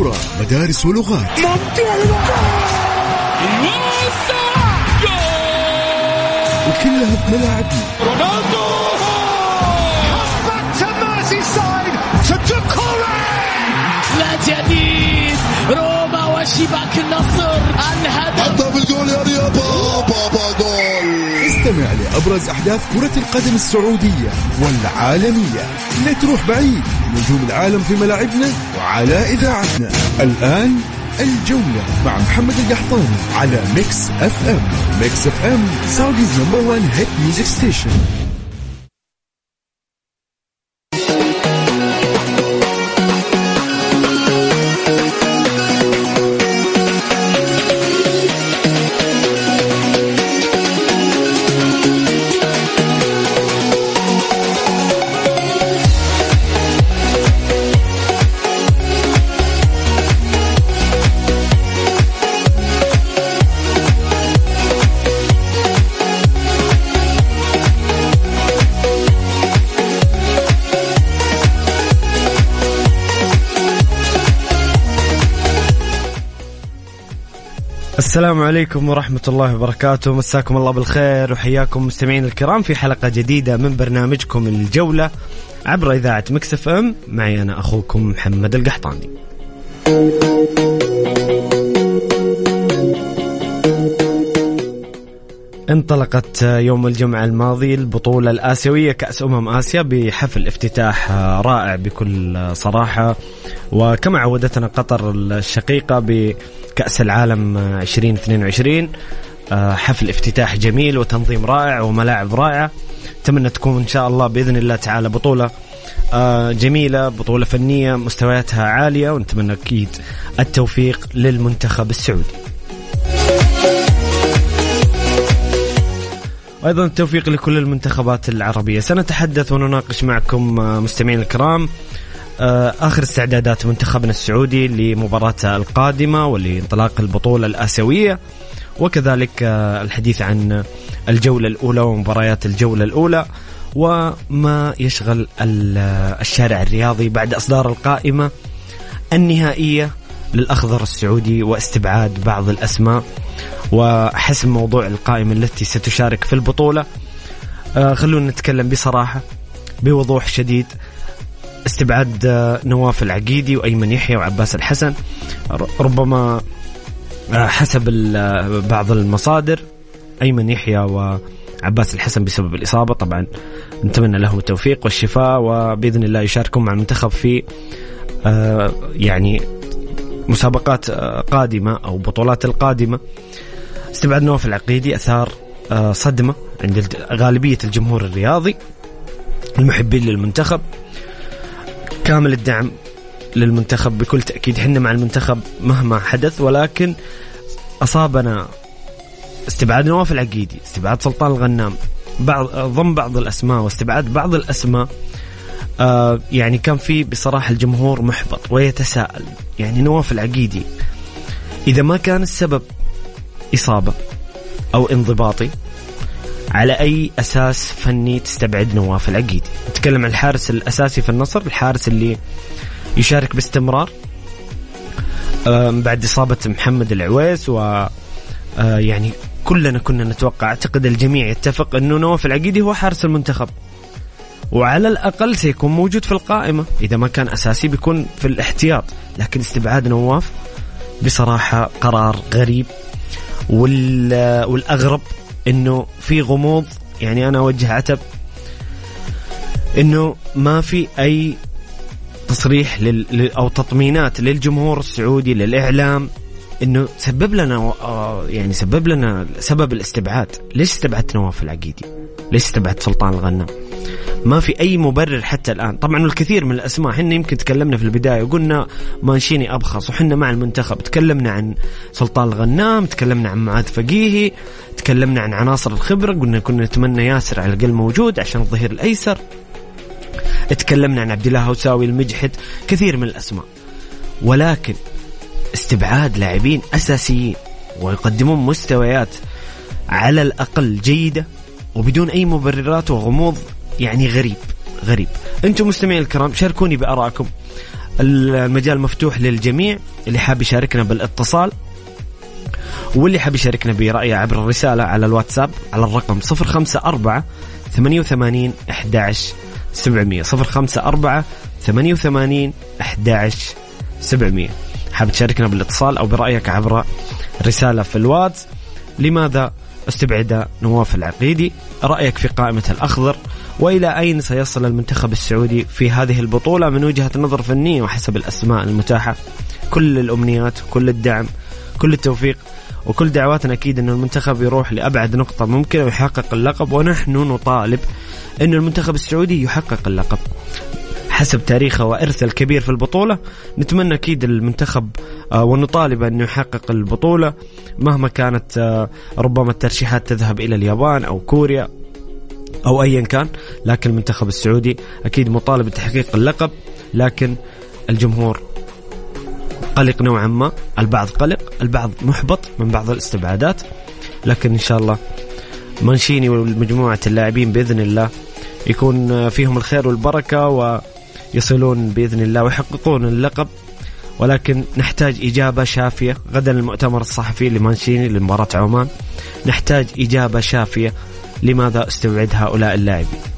كورة مدارس ولغات. وكلها في ملاعبنا رونالدو جديد. روما وشباك النصر. الهدف حطها في الجول يا رياض بابا جول استمع لأبرز أحداث كرة القدم السعودية والعالمية. لا تروح بعيد نجوم العالم في ملاعبنا وعلى إذاعتنا. الآن الجولة مع محمد القحطاني على Mix FM. Mix FM Saudi's number 1 hit music station. السلام عليكم ورحمة الله وبركاته. مساكم الله بالخير وحياكم مستمعين الكرام في حلقة جديدة من برنامجكم الجولة عبر إذاعة مكسف أم. معي أنا أخوكم محمد القحطاني. انطلقت يوم الجمعة الماضي البطولة الآسيوية كأس أمم آسيا بحفل افتتاح رائع بكل صراحة. وكما عودتنا قطر الشقيقة بكأس العالم 2022 حفل افتتاح جميل وتنظيم رائع وملاعب رائعة. أتمنى تكون إن شاء الله بإذن الله تعالى بطولة جميلة بطولة فنية مستوياتها عالية ونتمنى أكيد التوفيق للمنتخب السعودي. وأيضا التوفيق لكل المنتخبات العربية. سنتحدث ونناقش معكم مستمعين الكرام آخر استعدادات منتخبنا السعودي لمباراته القادمة ولانطلاق البطولة الآسيوية وكذلك الحديث عن الجولة الأولى ومباريات الجولة الأولى وما يشغل الشارع الرياضي بعد إصدار القائمة النهائية للأخضر السعودي واستبعاد بعض الأسماء وحسم موضوع القائمة التي ستشارك في البطولة. آه خلونا نتكلم بصراحة بوضوح شديد. استبعاد آه نواف العقيدي وأيمن يحيى وعباس الحسن. ربما آه حسب بعض المصادر أيمن يحيى وعباس الحسن بسبب الإصابة. طبعا نتمنى لهم التوفيق والشفاء وبإذن الله يشاركون مع المنتخب في يعني مسابقات قادمة أو بطولات القادمة. استبعاد نواف العقيدي أثار صدمة عند غالبية الجمهور الرياضي المحبين للمنتخب كامل الدعم للمنتخب بكل تأكيد. حنا مع المنتخب مهما حدث ولكن أصابنا استبعاد نواف العقيدي استبعاد سلطان الغنام بعض ضم بعض الأسماء واستبعاد بعض الأسماء آه يعني كان في بصراحة الجمهور محبط ويتساءل. يعني نواف العقيدي إذا ما كان السبب إصابة أو انضباطي على أي أساس فني تستبعد نواف العقيدي؟ نتكلم عن الحارس الأساسي في النصر الحارس اللي يشارك باستمرار آه بعد إصابة محمد العويس و آه يعني كلنا كنا نتوقع أعتقد الجميع يتفق أنه نواف العقيدي هو حارس المنتخب. وعلى الأقل سيكون موجود في القائمة إذا ما كان أساسي بيكون في الاحتياط لكن استبعاد نواف بصراحة قرار غريب والأغرب أنه في غموض يعني أنا أوجه عتب أنه ما في أي تصريح لل أو تطمينات للجمهور السعودي للإعلام إنه سبب لنا يعني سبب لنا سبب الاستبعاد، ليش استبعدت نواف العقيدي؟ ليش استبعدت سلطان الغنام؟ ما في أي مبرر حتى الآن، طبعا الكثير من الأسماء إحنا يمكن تكلمنا في البداية وقلنا مانشيني أبخص وحنا مع المنتخب، تكلمنا عن سلطان الغنام، تكلمنا عن معاذ فقيهي، تكلمنا عن عناصر الخبرة، قلنا كنا نتمنى ياسر على الأقل موجود عشان الظهير الأيسر. تكلمنا عن عبد الله هوساوي المجحد، كثير من الأسماء. ولكن استبعاد لاعبين أساسيين ويقدمون مستويات على الأقل جيدة وبدون أي مبررات وغموض يعني غريب غريب. أنتم مستمعين الكرام شاركوني بآرائكم. المجال مفتوح للجميع اللي حاب يشاركنا بالاتصال واللي حاب يشاركنا برأيه عبر الرسالة على الواتساب على الرقم 054 88 11 700 054 88 11 700 حاب تشاركنا بالاتصال أو برأيك عبر رسالة في الواتس؟ لماذا استبعد نواف العقيدي؟ رأيك في قائمة الأخضر؟ وإلى أين سيصل المنتخب السعودي في هذه البطولة؟ من وجهة نظر فنية وحسب الأسماء المتاحة. كل الأمنيات كل الدعم كل التوفيق وكل دعواتنا أكيد أن المنتخب يروح لأبعد نقطة ممكنة ويحقق اللقب ونحن نطالب أن المنتخب السعودي يحقق اللقب. حسب تاريخه وإرثه الكبير في البطولة نتمنى أكيد المنتخب آه، ونطالب أنه يحقق البطولة. مهما كانت آه، ربما الترشيحات تذهب إلى اليابان أو كوريا أو أيا كان لكن المنتخب السعودي أكيد مطالب بتحقيق اللقب لكن الجمهور قلق نوعا ما البعض قلق البعض محبط من بعض الاستبعادات لكن إن شاء الله مانشيني ومجموعة اللاعبين بإذن الله يكون فيهم الخير والبركة ويصلون بإذن الله ويحققون اللقب. ولكن نحتاج إجابة شافية غدا المؤتمر الصحفي لمانشيني لمباراة عمان نحتاج إجابة شافية لماذا استبعد هؤلاء اللاعبين؟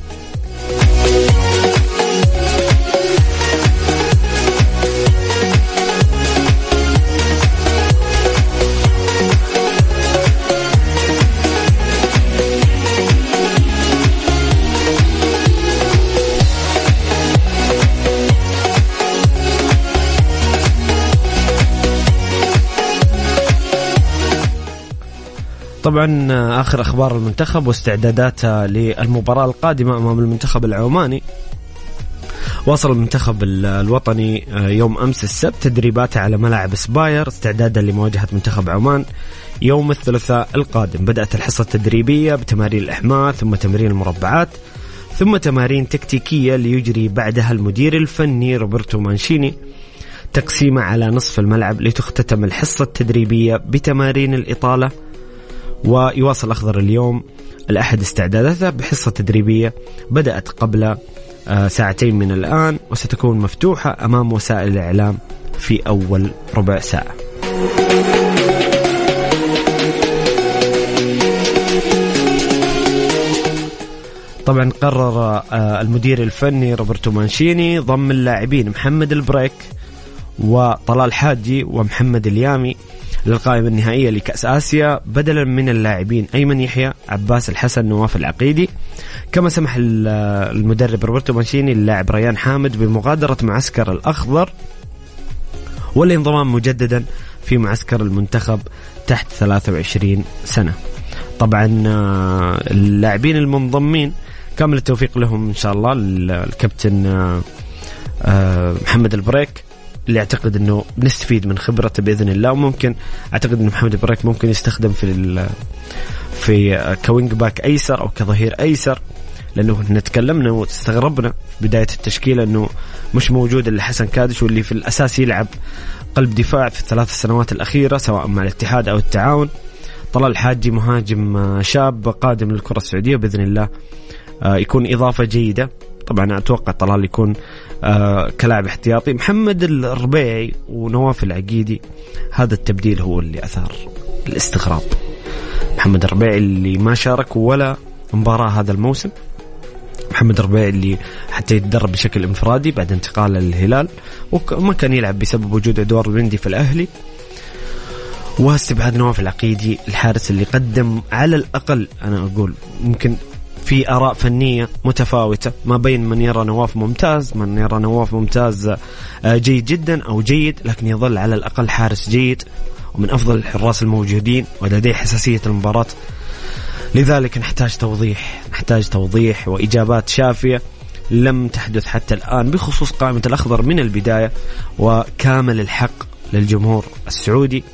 طبعا آخر أخبار المنتخب واستعداداته للمباراة القادمة أمام المنتخب العماني. واصل المنتخب الوطني يوم أمس السبت تدريباته على ملاعب أسباير استعدادا لمواجهة منتخب عمان يوم الثلاثاء القادم. بدأت الحصة التدريبية بتمارين الإحماء ثم تمرين المربعات ثم تمارين تكتيكية ليجري بعدها المدير الفني روبرتو مانشيني. تقسيمه على نصف الملعب لتختتم الحصة التدريبية بتمارين الإطالة. ويواصل الأخضر اليوم الأحد استعداداته بحصة تدريبية بدأت قبل آه، ساعتين من الآن وستكون مفتوحة أمام وسائل الإعلام في أول ربع ساعة. طبعا قرر آه، المدير الفني روبرتو مانشيني ضم اللاعبين محمد البريك وطلال حاجي ومحمد اليامي للقائمة النهائية لكأس آسيا بدلا من اللاعبين أيمن يحيى عباس الحسن نواف العقيدي. كما سمح المدرب روبرتو مانشيني للاعب ريان حامد بمغادرة معسكر الأخضر والانضمام مجددا في معسكر المنتخب تحت 23 سنة. طبعا آه، اللاعبين المنضمين كامل التوفيق لهم إن شاء الله الكابتن آه، آه، محمد البريك. اللي أعتقد إنه بنستفيد من خبرته بإذن الله وممكن أعتقد انه محمد بريك ممكن يستخدم في في ك wing back أيسر أو كظهير أيسر لأنه إحنا تكلمنا واستغربنا في بداية التشكيلة إنه مش موجود إلا حسن كادش واللي في الأساس يلعب قلب دفاع في الثلاث سنوات الأخيرة سواء مع الاتحاد أو التعاون. طلال الحاجي مهاجم شاب قادم للكرة السعودية بإذن الله آه، يكون إضافة جيدة. طبعا أتوقع طلال يكون آه كلاعب احتياطي. محمد الربيعي ونواف العقيدي هذا التبديل هو اللي أثار الاستغراب. محمد الربيعي اللي ما شارك ولا مباراة هذا الموسم. محمد الربيعي اللي حتى يتدرب بشكل انفرادي بعد انتقاله للهلال وما كان يلعب بسبب وجود أدوار بندي في الأهلي. واستبعاد نواف العقيدي الحارس اللي قدم على الأقل أنا أقول ممكن في آراء فنية متفاوتة ما بين من يرى نواف ممتاز من يرى نواف ممتاز آه، جيد جدا أو جيد لكن يظل على الأقل حارس جيد ومن أفضل الحراس الموجودين ولديه حساسية المباراة. لذلك نحتاج توضيح نحتاج توضيح وإجابات شافية لم تحدث حتى الآن بخصوص قائمة الأخضر من البداية وكامل الحق للجمهور السعودي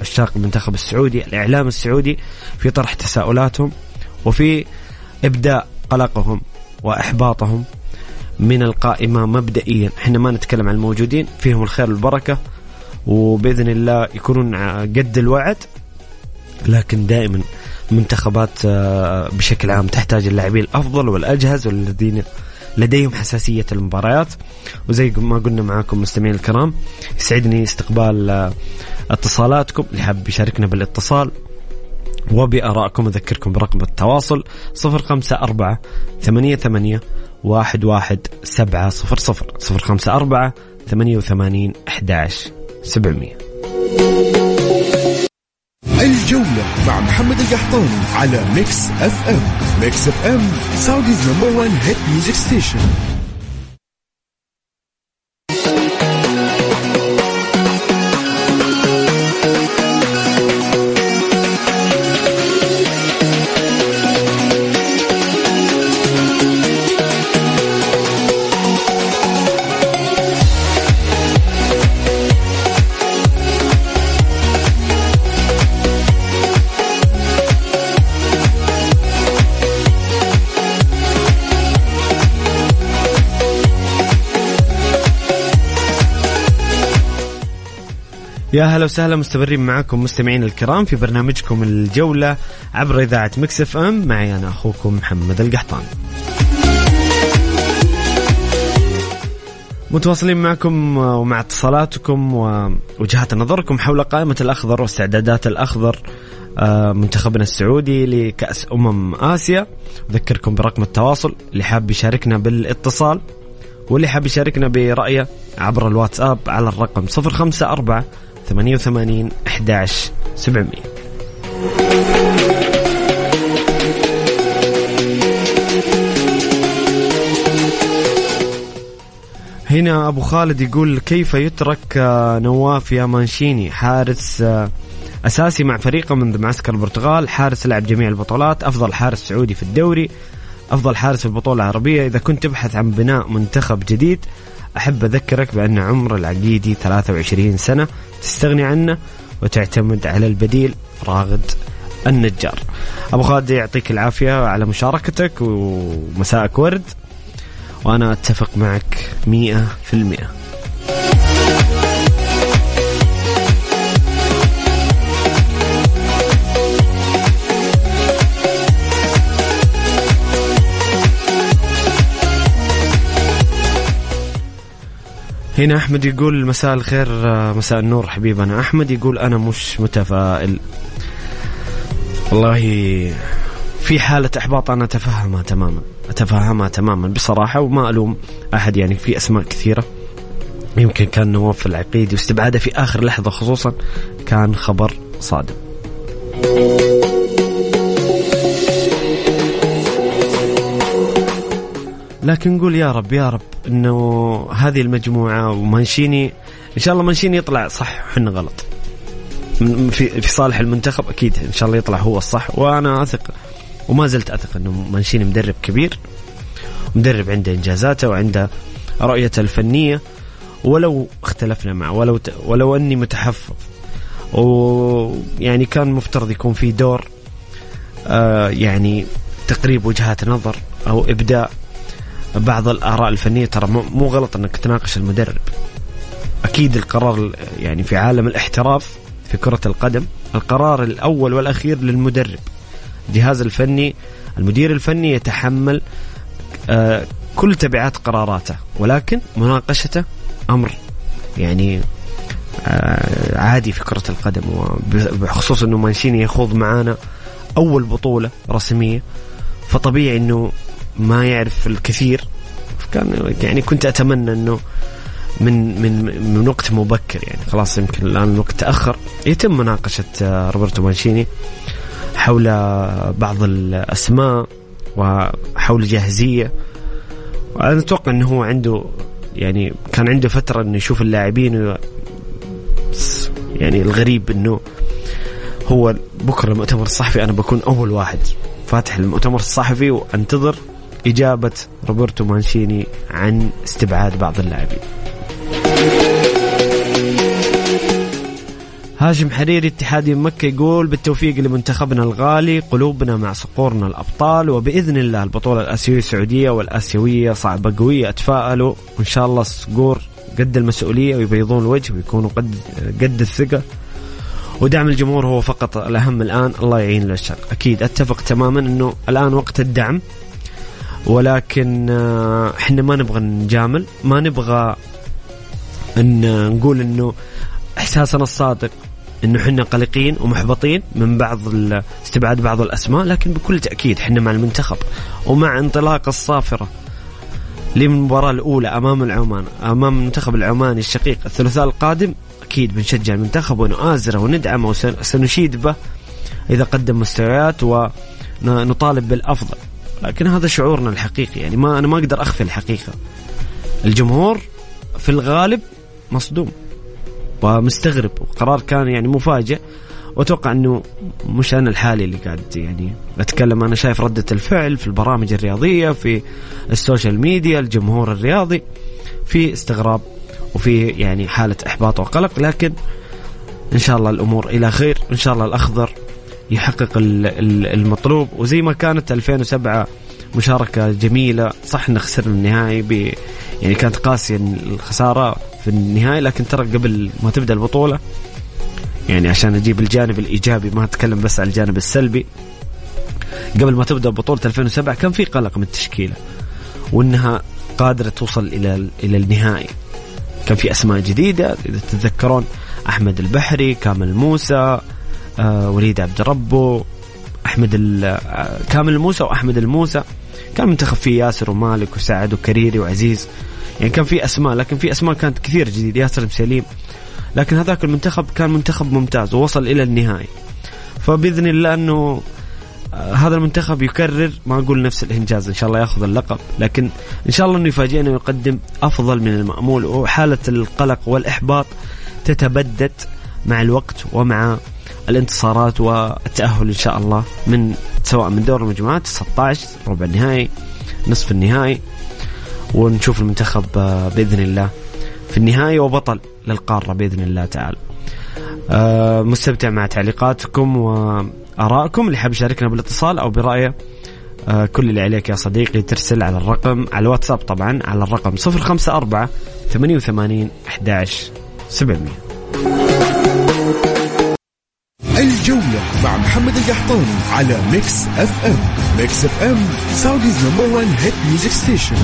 عشاق المنتخب السعودي الإعلام السعودي في طرح تساؤلاتهم وفي إبداء قلقهم وإحباطهم من القائمة مبدئيا. إحنا ما نتكلم عن الموجودين فيهم الخير والبركة وبإذن الله يكونون قد الوعد لكن دائما منتخبات آه، بشكل عام تحتاج اللاعبين الأفضل والأجهز والذين لديهم حساسية المباريات. وزي ما قلنا معاكم مستمعين الكرام يسعدني استقبال آه، اتصالاتكم. اللي حاب يشاركنا بالاتصال وبآرائكم أذكركم برقم التواصل صفر خمسة أربعة ثمانية ثمانية واحد واحد سبعة صفر صفر صفر خمسة أربعة ثمانية وثمانين أحداش سبعمية. الجولة مع محمد القحطاني على Mix FM Mix FM Saudi's number 1 hit music station يا هلا وسهلا مستمرين معكم مستمعين الكرام في برنامجكم الجولة عبر إذاعة Mix FM. معي أنا أخوكم محمد القحطاني. متواصلين معكم ومع اتصالاتكم ووجهات نظركم حول قائمة الأخضر واستعدادات الأخضر آه، منتخبنا السعودي لكأس أمم آسيا. أذكركم برقم التواصل اللي حاب يشاركنا بالاتصال واللي حاب يشاركنا برأيه عبر الواتساب على الرقم 054 88 11 700 هنا أبو خالد يقول كيف يترك آه، نواف يا مانشيني؟ حارس آه، أساسي مع فريقه منذ معسكر البرتغال حارس لعب جميع البطولات أفضل حارس سعودي في الدوري أفضل حارس في البطولة العربية إذا كنت تبحث عن بناء منتخب جديد. أحب أذكرك بأن عمر العقيدي 23 سنة تستغني عنه وتعتمد على البديل راغد النجار. أبو خالد يعطيك العافية على مشاركتك ومساءك ورد وأنا أتفق معك 100% هنا أحمد يقول مساء الخير آه، مساء النور حبيبنا. أحمد يقول أنا مش متفائل. والله في حالة إحباط أنا أتفهمها تماما أتفهمها تماما. بصراحة وما ألوم أحد يعني في أسماء كثيرة. يمكن كان نواف العقيدي واستبعاده في آخر لحظة خصوصا كان خبر صادم. لكن نقول يا رب يا رب إنه هذه المجموعة ومانشيني إن شاء الله مانشيني يطلع صح وحنا غلط. في في صالح المنتخب أكيد إن شاء الله يطلع هو الصح وأنا أثق وما زلت أثق إنه مانشيني مدرب كبير مدرب عنده إنجازاته وعنده رؤيته الفنية ولو اختلفنا معه ولو ت... ولو أني متحفظ ويعني كان مفترض يكون في دور آه يعني تقريب وجهات نظر أو ابداء بعض الآراء الفنية ترى مو غلط إنك تناقش المدرب. أكيد القرار يعني في عالم الاحتراف في كرة القدم القرار الأول والأخير للمدرب. الجهاز الفني المدير الفني يتحمل آه، كل تبعات قراراته ولكن مناقشته أمر يعني آه، عادي في كرة القدم وبخصوص إنه مانشيني يخوض معانا أول بطولة رسمية. فطبيعي إنه ما يعرف الكثير. كان يعني كنت أتمنى إنه من من من وقت مبكر يعني. خلاص يمكن الآن الوقت تأخر. يتم مناقشة آه، روبرتو مانشيني حول بعض الأسماء وحول جاهزية. وأنا أتوقع إنه هو عنده يعني كان عنده فترة إنه يشوف اللاعبين يعني الغريب إنه هو بكرة المؤتمر الصحفي. أنا بكون أول واحد فاتح المؤتمر الصحفي وأنتظر إجابة روبرتو مانشيني عن استبعاد بعض اللاعبين. هاشم حريري اتحادي مكة يقول بالتوفيق لمنتخبنا الغالي قلوبنا مع صقورنا الأبطال وبإذن الله البطولة الآسيوية السعودية والآسيوية صعبة قوية أتفائلوا وإن شاء الله الصقور قد المسؤولية ويبيضون الوجه ويكونوا قد قد الثقة. ودعم الجمهور هو فقط الأهم الآن الله يعين الشر أكيد أتفق تماما أنه الآن وقت الدعم. ولكن آه، إحنا ما نبغى نجامل ما نبغى إن نقول إنه إحساسنا الصادق إنه إحنا قلقين ومحبطين من بعض استبعاد بعض الأسماء لكن بكل تأكيد إحنا مع المنتخب ومع انطلاق الصافرة للمباراة الأولى أمام العمان أمام المنتخب العماني الشقيق الثلاثاء القادم. أكيد بنشجع المنتخب ونؤازره وندعمه وسنشيد به إذا قدم مستويات ونطالب بالأفضل. لكن هذا شعورنا الحقيقي. يعني ما أنا ما أقدر أخفي الحقيقة. الجمهور في الغالب مصدوم ومستغرب. وقرار كان يعني مفاجئ. وأتوقع إنه مش أنا الحالي اللي قاعد يعني أتكلم. أنا شايف ردة الفعل في البرامج الرياضية في السوشيال ميديا الجمهور الرياضي في استغراب وفي يعني حالة إحباط وقلق. لكن إن شاء الله الأمور إلى خير. إن شاء الله الأخضر يحقق المطلوب. وزي ما كانت 2007 مشاركة جميلة. صح ان خسرنا النهائي ب يعني كانت قاسية الخسارة في النهائي لكن ترى قبل ما تبدأ البطولة يعني عشان أجيب الجانب الإيجابي ما أتكلم بس على الجانب السلبي. قبل ما تبدأ بطولة 2007 كان في قلق من التشكيلة وإنها قادرة توصل إلى إلى النهائي. كان في أسماء جديدة إذا تتذكرون أحمد البحري كامل موسى وليد عبد ربه أحمد آه، كامل الموسى وأحمد الموسى. كان منتخب فيه ياسر ومالك وسعد وكريري وعزيز. يعني كان في أسماء لكن في أسماء كانت كثير جديده ياسر سليم لكن هذاك المنتخب كان منتخب ممتاز ووصل إلى النهائي. فبإذن الله إنه آه، هذا المنتخب يكرر ما أقول نفس الإنجاز إن شاء الله يأخذ اللقب. لكن إن شاء الله إنه يفاجئنا ويقدم أفضل من المأمول وحالة القلق والإحباط تتبدد مع الوقت ومع الانتصارات والتأهل إن شاء الله من سواء من دور المجموعات 16 ربع النهائي نصف النهائي. ونشوف المنتخب آه، بإذن الله في النهايه وبطل للقارة بإذن الله تعالى. أه مستمتع مع تعليقاتكم وآرائكم. اللي حاب يشاركنا بالاتصال أو برأيه أه كل اللي عليك يا صديقي ترسل على الرقم على الواتساب طبعا على الرقم 054 88 11 700 مع محمد القحطاني على Mix FM ميكس اف ام سعوديز نمبر 1 هيت ميوزك ستيشن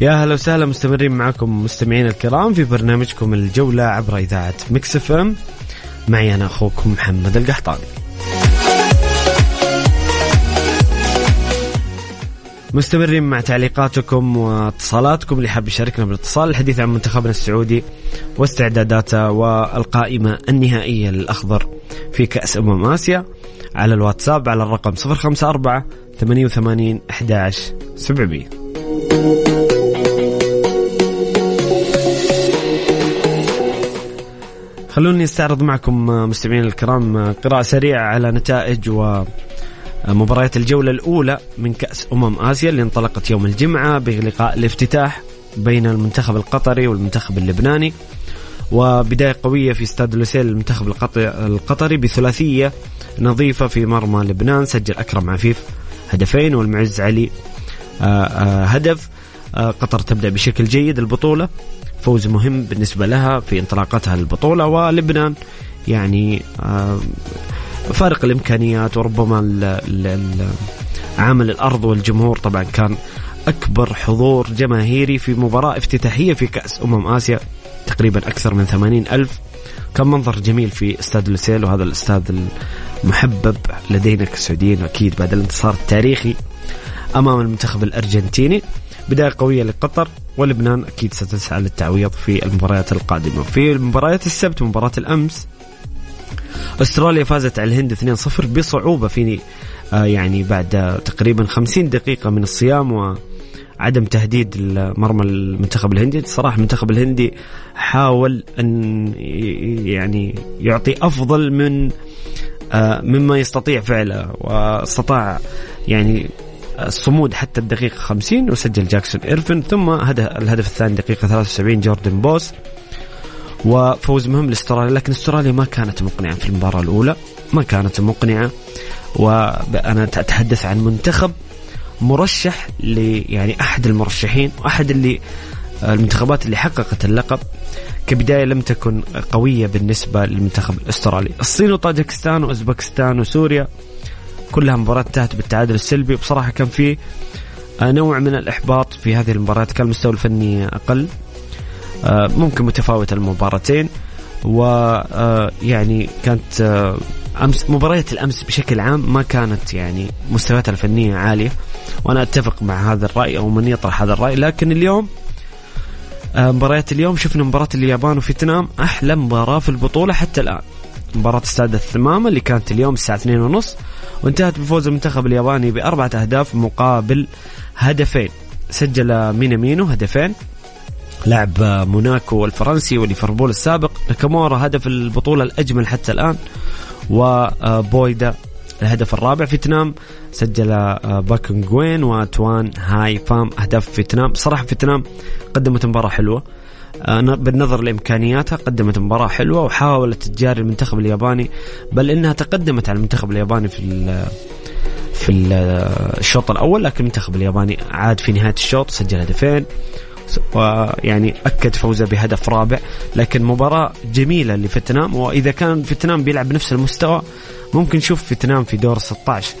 يا هلا وسهلا مستمرين معكم مستمعين الكرام في برنامجكم الجولة عبر إذاعة Mix FM. معي أنا أخوكم محمد القحطاني. مستمرين مع تعليقاتكم واتصالاتكم اللي حاب يشاركنا بالاتصال الحديث عن منتخبنا السعودي واستعداداته والقائمة النهائية للأخضر في كأس أمم آسيا. على الواتساب على الرقم 054 88 11 700 خلوني أستعرض معكم مستمعين الكرام قراءة سريعة على نتائج ومباريات الجولة الأولى من كأس أمم آسيا اللي انطلقت يوم الجمعة بلقاء الافتتاح بين المنتخب القطري والمنتخب اللبناني. وبداية قوية في استاد لوسيل المنتخب القطري بثلاثية نظيفة في مرمى لبنان سجل أكرم عفيف هدفين والمعز علي آه، آه، هدف. آه، قطر تبدأ بشكل جيد البطولة. فوز مهم بالنسبة لها في انطلاقتها للبطولة ولبنان يعني فارق الإمكانيات وربما عامل الأرض والجمهور طبعا كان أكبر حضور جماهيري في مباراة افتتاحية في كأس أمم آسيا تقريبا أكثر من ثمانين ألف. كان منظر جميل في استاد لوسيل وهذا الاستاد المحبب لدينا كسعوديين أكيد بعد الانتصار التاريخي أمام المنتخب الأرجنتيني. بداية قوية لقطر ولبنان أكيد ستسعى للتعويض في المباريات القادمة. في مباريات السبت مباراة الأمس أستراليا فازت على الهند 2-0 بصعوبة في آه يعني بعد تقريبا 50 دقيقة من الصيام و عدم تهديد مرمى المنتخب الهندي. الصراحة المنتخب الهندي حاول أن يعني يعطي أفضل من آه مما يستطيع فعله واستطاع يعني الصمود حتى الدقيقة 50 وسجل جاكسون إيرفن ثم الهدف الثاني دقيقة 73 جوردن بوس وفوز مهم لأستراليا لكن أستراليا ما كانت مقنعة في المباراة الأولى ما كانت مقنعة وأنا أتحدث عن منتخب مرشح ل يعني أحد المرشحين وأحد اللي المنتخبات اللي حققت اللقب كبداية لم تكن قوية بالنسبة للمنتخب الأسترالي. الصين وطاجكستان وأوزبكستان وسوريا كلها مباريات انتهت بالتعادل السلبي. بصراحة كان في نوع من الإحباط في هذه المباريات كان المستوى الفني أقل آه، ممكن متفاوتة المباراتين. ويعني آه، كانت آه، أمس مباريات الأمس بشكل عام ما كانت يعني مستوياتها الفنية عالية. وأنا أتفق مع هذا الرأي أو من يطرح هذا الرأي. لكن اليوم مباريات اليوم شفنا مباراة اليابان وفيتنام أحلى مباراة في البطولة حتى الآن. مباراة استاد الثمامة اللي كانت اليوم الساعة 2 ونص وانتهت بفوز المنتخب الياباني بأربعة أهداف مقابل هدفين. سجل مينامينو هدفين. لاعب موناكو الفرنسي وليفربول السابق. ناكامورا هدف البطولة الأجمل حتى الآن وأويدا الهدف الرابع. فيتنام سجل باكنغوين وتوان هاي فام أهداف فيتنام. صراحة فيتنام قدمت مباراة حلوة. بالنظر لإمكانياتها قدمت مباراة حلوة وحاولت تجاري المنتخب الياباني بل إنها تقدمت على المنتخب الياباني في في الشوط الأول لكن المنتخب الياباني عاد في نهاية الشوط سجل هدفين ويعني أكد فوزه بهدف رابع لكن مباراة جميلة لفيتنام وإذا كان فيتنام بيلعب بنفس المستوى ممكن نشوف فيتنام في دور 16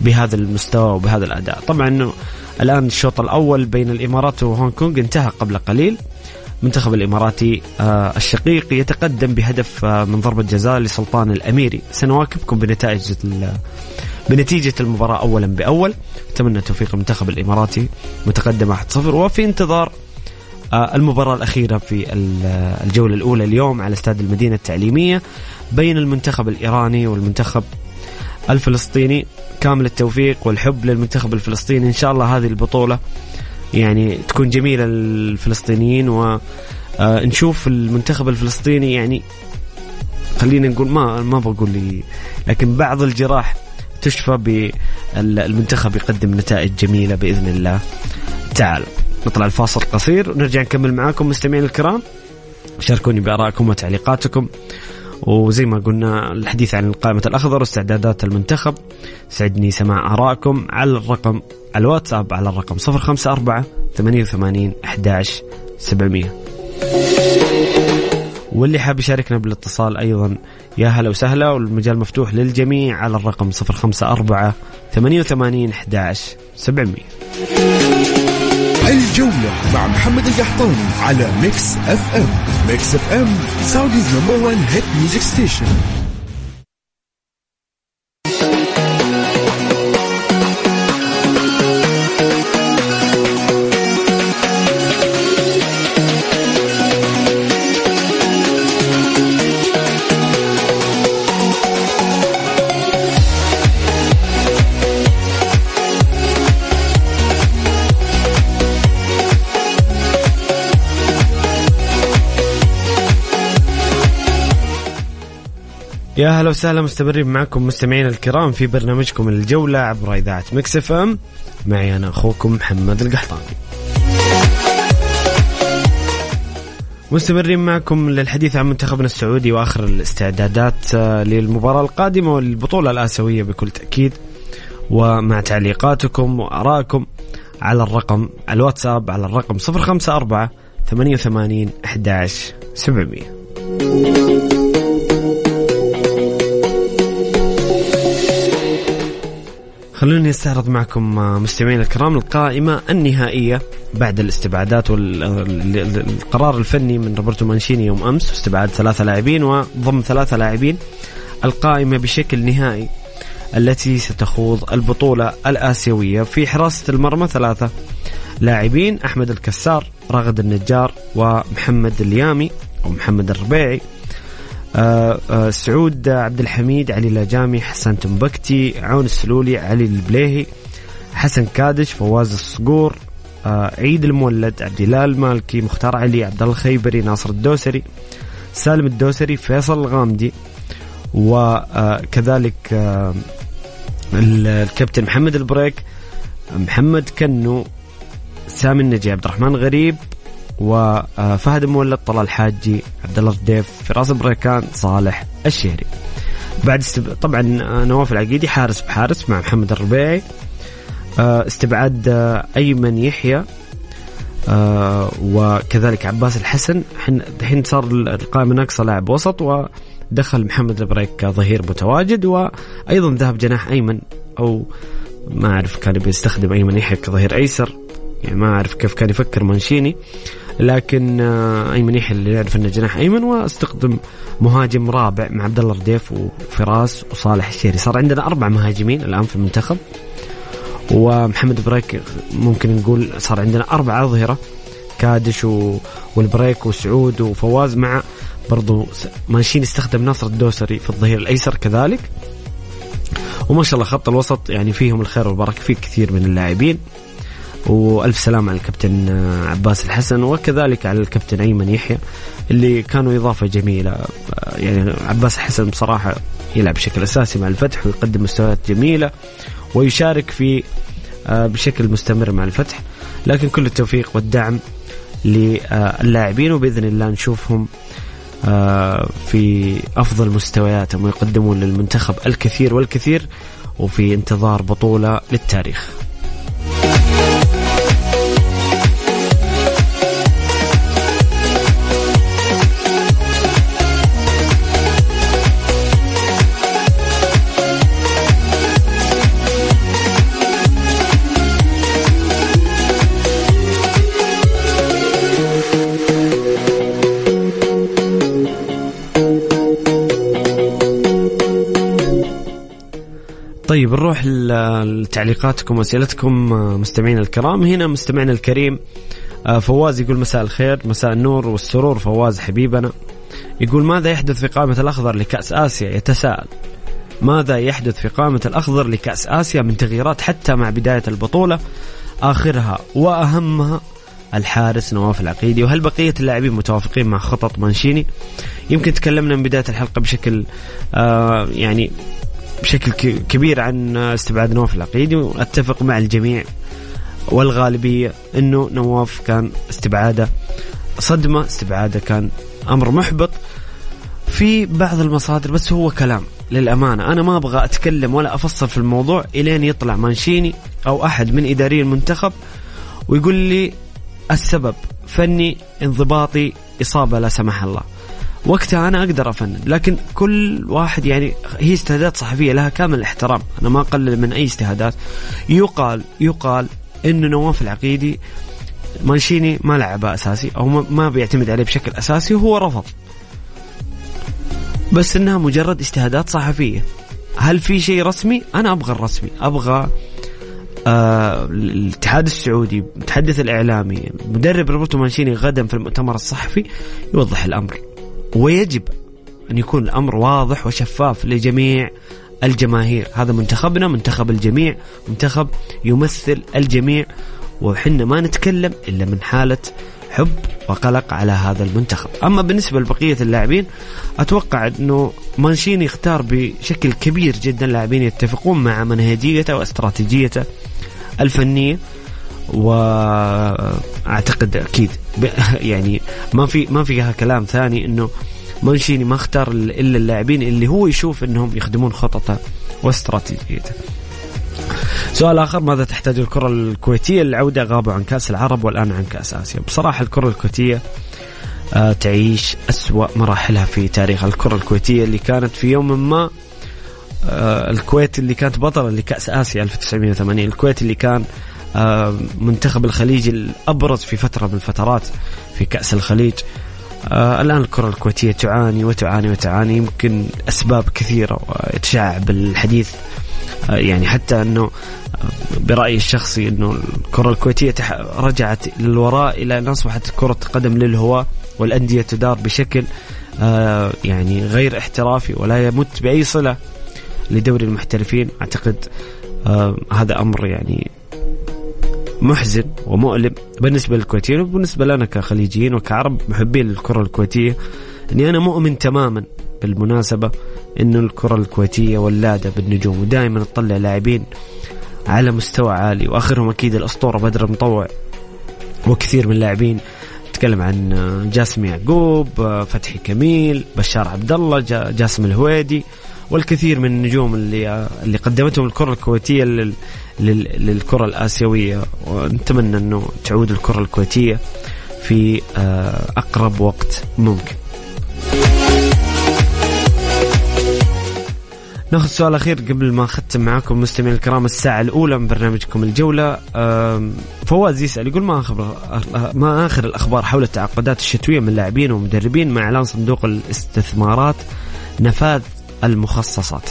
بهذا المستوى وبهذا الأداء. طبعا الآن الشوط الأول بين الإمارات وهونغ كونغ انتهى قبل قليل. المنتخب الاماراتي آه، الشقيق يتقدم بهدف آه، من ضربة جزاء لسلطان الأميري. سنواكبكم بنتائج بنتيجة المباراة أولا بأول. أتمنى توفيق المنتخب الإماراتي. متقدم 1-0 وفي انتظار آه، المباراة الأخيرة في الجولة الأولى اليوم على استاد المدينة التعليمية بين المنتخب الإيراني والمنتخب الفلسطيني. كامل التوفيق والحب للمنتخب الفلسطيني. إن شاء الله هذه البطولة يعني تكون جميلة للفلسطينيين ونشوف آه، المنتخب الفلسطيني يعني خلينا نقول ما ما بقول لي لكن بعض الجراح تشفى بالمنتخب يقدم نتائج جميلة بإذن الله. تعالى نطلع الفاصل قصير ونرجع نكمل معاكم مستمعين الكرام. شاركوني بآرائكم وتعليقاتكم. وزي ما قلنا الحديث عن قائمة الأخضر واستعدادات المنتخب. سعدني سماع آرائكم على الرقم الواتساب على الرقم 054 88 11 700 واللي حاب يشاركنا بالاتصال أيضا يا هلا وسهلا والمجال مفتوح للجميع على الرقم 054 88 11 700 الجولة. مع محمد القحطاني على Mix FM Mix FM Saudi's number 1 hit music station يا هلا وسهلا مستمرين معكم مستمعين الكرام في برنامجكم الجولة عبر إذاعة مكس إف إم. معي أنا أخوكم محمد القحطاني. مستمرين معكم للحديث عن منتخبنا السعودي وآخر الاستعدادات آه، للمباراة القادمة والبطولة الآسيوية بكل تأكيد. ومع تعليقاتكم وآرائكم على الرقم الواتساب على الرقم 054 88 11 700 خلوني أستعرض معكم آه، مستمعين الكرام القائمة النهائية بعد الاستبعادات والقرار الفني من روبرتو مانشيني يوم أمس استبعاد ثلاثة لاعبين وضم ثلاثة لاعبين القائمة بشكل نهائي التي ستخوض البطولة الآسيوية. في حراسة المرمى ثلاثة لاعبين أحمد الكسار راغد النجار ومحمد اليامي أو محمد الربيعي آه، آه، سعود عبد الحميد علي لاجامي حسن تنبكتي عون السلولي علي البليهي حسن كادش فواز الصقور آه، عيد المولد عبد الله المالكي مختار علي عبد الله الخيبري ناصر الدوسري سالم الدوسري فيصل الغامدي وكذلك الكابتن محمد البريك محمد كنو سامي النجعي عبد الرحمن غريب وفهد مولد طلال الحاجي عبد الله رديف فراس بريكان صالح الشهري. بعد استب... طبعا نواف العقيدي حارس بحارس مع محمد الربيعي. آه، استبعاد آه، أيمن يحيى. آه، وكذلك عباس الحسن. الحين صار القائمه ناقصه لاعب وسط ودخل محمد البريك ظهير متواجد. وأيضا ذهب جناح أيمن أو ما أعرف كان بيستخدم أيمن يحيى كظهير أيسر. يعني ما أعرف كيف كان يفكر مانشيني لكن أيمن يحيى اللي يعرف إنه جناح أيمن واستخدم مهاجم رابع مع عبد الله رديف وفراس وصالح الشهري صار عندنا أربع مهاجمين الآن في المنتخب ومحمد بريك ممكن نقول صار عندنا أربع أظهرة كادش والبريك وسعود وفواز مع برضو مانشيني يستخدم ناصر الدوسري في الظهير الأيسر كذلك. وما شاء الله خط الوسط يعني فيهم الخير والبركة في كثير من اللاعبين. وألف سلام على الكابتن عباس الحسن وكذلك على الكابتن أيمن يحيى اللي كانوا إضافة جميلة يعني عباس الحسن بصراحة يلعب بشكل أساسي مع الفتح ويقدم مستويات جميلة ويشارك في آه، بشكل مستمر مع الفتح لكن كل التوفيق والدعم للاعبين وبإذن الله نشوفهم آه، في أفضل مستوياتهم ويقدمون للمنتخب الكثير والكثير وفي انتظار بطولة للتاريخ. طيب نروح لتعليقاتكم واسئلتكم آه، مستمعينا الكرام. هنا مستمعنا الكريم آه، فواز يقول مساء الخير مساء النور والسرور. فواز حبيبنا يقول ماذا يحدث في قائمة الأخضر لكأس آسيا؟ يتساءل. ماذا يحدث في قائمة الأخضر لكأس آسيا من تغييرات حتى مع بداية البطولة؟ آخرها وأهمها الحارس نواف العقيدي. وهل بقية اللاعبين متوافقين مع خطط مانشيني؟ يمكن تكلمنا من بداية الحلقة بشكل آه يعني بشكل كبير عن استبعاد نواف العقيدي وأتفق مع الجميع والغالبية إنه نواف كان استبعاده صدمة استبعاده كان أمر محبط في بعض المصادر بس هو كلام للأمانة. أنا ما أبغى أتكلم ولا أفصل في الموضوع إلين يطلع مانشيني أو أحد من إداري المنتخب ويقول لي السبب فني انضباطي إصابة لا سمح الله. وقتها أنا أقدر افند لكن كل واحد يعني هي اجتهادات صحفية لها كامل الاحترام. أنا ما أقلل من أي اجتهادات. يقال يقال انه نواف العقيدي مانشيني ما لعبه أساسي أو ما بيعتمد عليه بشكل أساسي وهو رفض. بس إنها مجرد اجتهادات صحفية. هل في شيء رسمي؟ أنا أبغى الرسمي. أبغى آه الاتحاد السعودي المتحدث الإعلامي مدرب روبرتو مانشيني غدا في المؤتمر الصحفي يوضح الأمر. ويجب أن يكون الأمر واضح وشفاف لجميع الجماهير. هذا منتخبنا منتخب الجميع منتخب يمثل الجميع وحنا ما نتكلم إلا من حالة حب وقلق على هذا المنتخب. أما بالنسبة لبقية اللاعبين أتوقع أنه مانشيني يختار بشكل كبير جدا لاعبين يتفقون مع منهجيته واستراتيجيته الفنية. وأعتقد أكيد يعني ما في ما فيها كلام ثاني إنه مانشيني ما اختار إلا اللاعبين اللي هو يشوف إنهم يخدمون خططه واستراتيجيته. سؤال آخر ماذا تحتاج الكرة الكويتية للعودة غابوا عن كأس العرب والآن عن كأس آسيا؟ بصراحة الكرة الكويتية آه تعيش أسوأ مراحلها في تاريخ الكرة الكويتية اللي كانت في يوم ما آه الكويت اللي كانت بطلة لكأس آسيا 1980 الكويت اللي كان منتخب الخليج الأبرز في فترة من الفترات في كأس الخليج. آه الآن الكرة الكويتية تعاني وتعاني وتعاني يمكن أسباب كثيرة ويتشاع بالحديث آه يعني حتى أنه آه، برأيي الشخصي أنه الكرة الكويتية رجعت للوراء إلى أن أصبحت كرة قدم للهواة والأندية تدار بشكل آه يعني غير احترافي ولا يمت بأي صلة لدوري المحترفين. أعتقد آه هذا أمر يعني محزن ومؤلم بالنسبة للكويتيين وبالنسبة لنا كخليجيين وكعرب محبين للكرة الكويتية. إني أنا مؤمن تماما بالمناسبة إنه الكرة الكويتية ولادة بالنجوم ودائما تطلع لاعبين على مستوى عالي وآخرهم أكيد الأسطورة بدر المطوع وكثير من اللاعبين. نتكلم عن جاسم يعقوب فتحي كميل بشار عبد الله جاسم الهويدي. والكثير من النجوم اللي اللي قدمتهم الكرة الكويتية لل للكرة الآسيوية. ونتمنى أنه تعود الكرة الكويتية في آه، أقرب وقت ممكن. ناخذ سؤال أخير قبل ما أختم معاكم مستمعين الكرام. الساعة الأولى من برنامجكم الجولة. فواز يسأل يقول ما اخر ما آخر الأخبار حول التعاقدات الشتوية من لاعبين ومدربين مع أعلان صندوق الاستثمارات نفاذ المخصصات.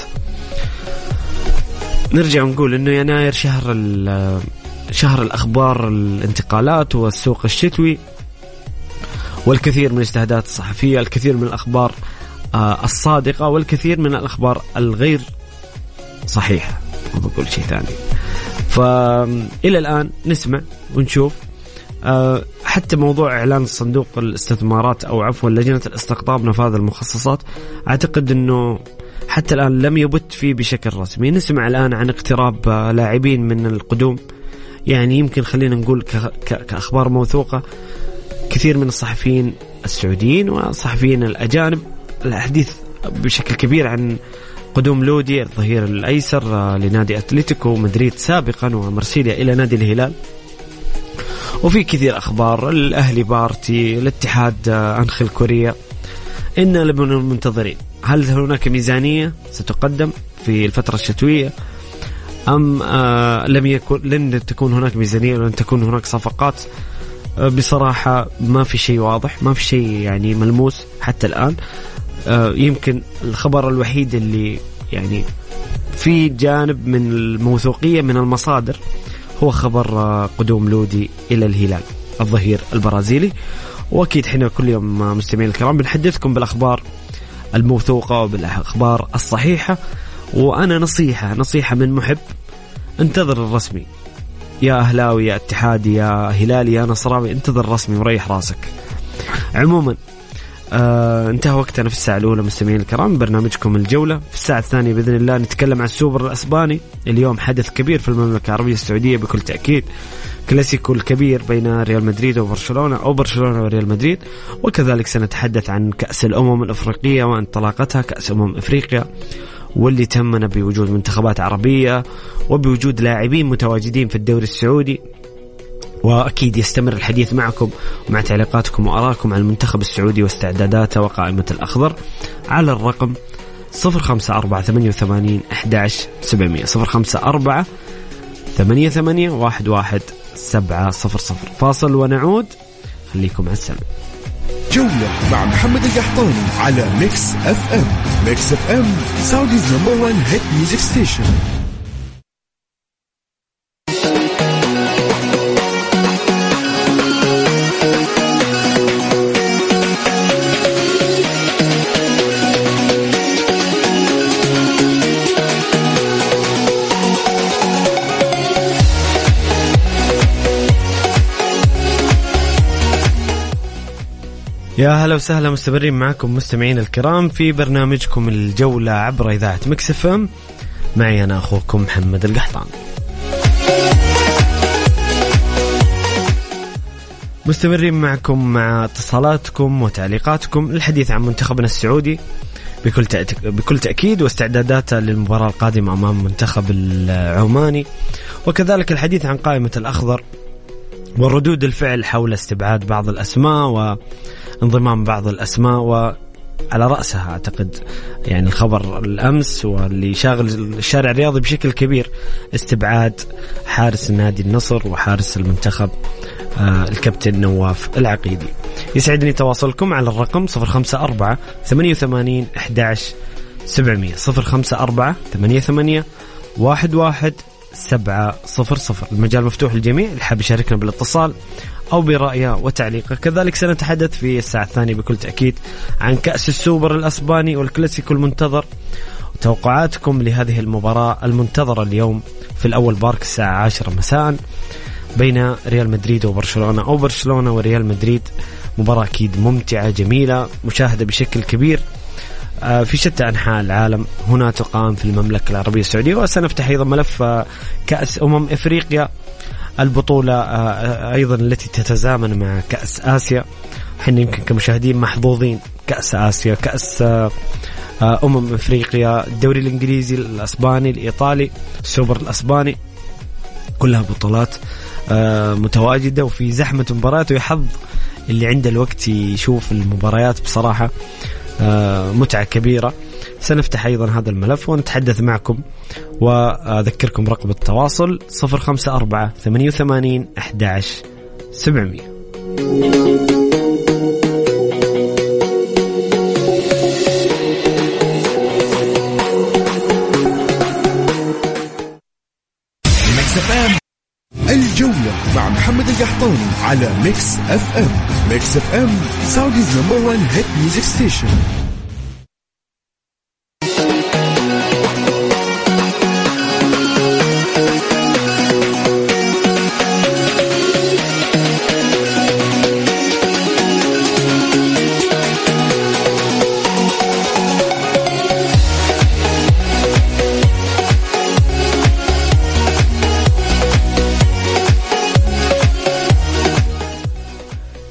نرجع ونقول إنه يناير شهر شهر الأخبار الانتقالات والسوق الشتوي والكثير من الاجتهادات الصحفية، الكثير من الأخبار آه، الصادقة والكثير من الأخبار الغير صحيحة ما بقول شيء ثاني فإلى الآن نسمع ونشوف آه، حتى موضوع إعلان صندوق الاستثمارات أو عفوا لجنة الاستقطاب نفاذ المخصصات أعتقد أنه حتى الآن لم يبت فيه بشكل رسمي. نسمع الآن عن اقتراب آه، لاعبين من القدوم. يعني يمكن خلينا نقول كأخبار موثوقة. كثير من الصحفيين السعوديين والصحفيين الأجانب. الحديث بشكل كبير عن قدوم لودي الظهير الأيسر آه، لنادي أتلتيكو مدريد سابقا ومرسيليا إلى نادي الهلال. وفي كثير أخبار الأهلي بارتي الاتحاد آه، انخل كوريا إنا لمن المنتظرين. هل هناك ميزانية ستقدم في الفترة الشتوية؟ أم آه لم يكن لن تكون هناك ميزانية ولن تكون هناك صفقات؟ آه بصراحة ما في شيء واضح ما في شيء يعني ملموس حتى الآن. آه، يمكن الخبر الوحيد اللي يعني في جانب من الموثوقية من المصادر هو خبر قدوم لودي إلى الهلال الظهير البرازيلي. وأكيد إحنا كل يوم مستمعين الكرام بنحدثكم بالأخبار الموثوقة وبالاخبار الصحيحة. وأنا نصيحة نصيحة من محب انتظر الرسمي. يا أهلاوي يا اتحادي يا هلالي يا نصراوي انتظر الرسمي وريح راسك. عموما آه انتهى وقتنا في الساعة الأولى مستمعين الكرام. برنامجكم الجولة. في الساعة الثانية بإذن الله نتكلم عن السوبر الأسباني. اليوم حدث كبير في المملكة العربية السعودية بكل تأكيد. كلاسيكو الكبير بين ريال مدريد وبرشلونة أو برشلونة وريال مدريد. وكذلك سنتحدث عن كأس الأمم الأفريقية وانطلاقتها كأس أمم أفريقيا واللي تمنا بوجود منتخبات عربية وبوجود لاعبين متواجدين في الدوري السعودي. وأكيد يستمر الحديث معكم ومع تعليقاتكم وارائكم عن المنتخب السعودي واستعداداته وقائمة الأخضر على الرقم 054 88 11 700 054 88 11 700 فاصل ونعود. خليكم على السمع جولة مع محمد القحطاني على Mix FM Mix FM Saudi's number 1 hit music station يا هلا وسهلا مستمرين معكم مستمعين الكرام في برنامجكم الجولة عبر إذاعة مكس إم. معي أنا أخوكم محمد القحطان. مستمرين معكم مع اتصالاتكم وتعليقاتكم للحديث عن منتخبنا السعودي. بكل بكل تأكيد واستعداداته للمباراة القادمة أمام المنتخب العماني. وكذلك الحديث عن قائمة الأخضر. وردود الفعل حول استبعاد بعض الأسماء و انضمام بعض الأسماء و على رأسها أعتقد يعني الخبر الأمس واللي شاغل الشارع الرياضي بشكل كبير استبعاد حارس النادي النصر وحارس المنتخب آه الكابتن نواف العقيدي. يسعدني تواصلكم على الرقم 054 88 11 700 054 88 11 700 المجال مفتوح للجميع اللي حاب يشاركنا بالاتصال أو برأيه وتعليقه. كذلك سنتحدث في الساعة الثانية بكل تأكيد عن كأس السوبر الأسباني والكلاسيكو المنتظر. وتوقعاتكم لهذه المباراة المنتظرة اليوم في الأول بارك الساعة 10 مساء بين ريال مدريد وبرشلونة. أو برشلونة وريال مدريد مباراة أكيد ممتعة جميلة مشاهدة بشكل كبير. في شتى أنحاء العالم هنا تقام في المملكة العربية السعودية وسنفتح أيضا ملف آه، كأس أمم إفريقيا البطولة آه، أيضا التي تتزامن مع كأس آسيا. إحنا يمكن كمشاهدين محظوظين كأس آسيا كأس أمم إفريقيا الدوري الإنجليزي الأسباني الإيطالي السوبر الأسباني. كلها بطولات متواجدة وفي زحمة مباريات ويحظ اللي عنده الوقت يشوف المباريات بصراحة. آه، متعة كبيرة. سنفتح أيضا هذا الملف ونتحدث معكم وأذكركم رقم التواصل 054 88 11 700 الجولة مع محمد القحطاني على Mix FM Mix FM Saudi's number 1 hit music station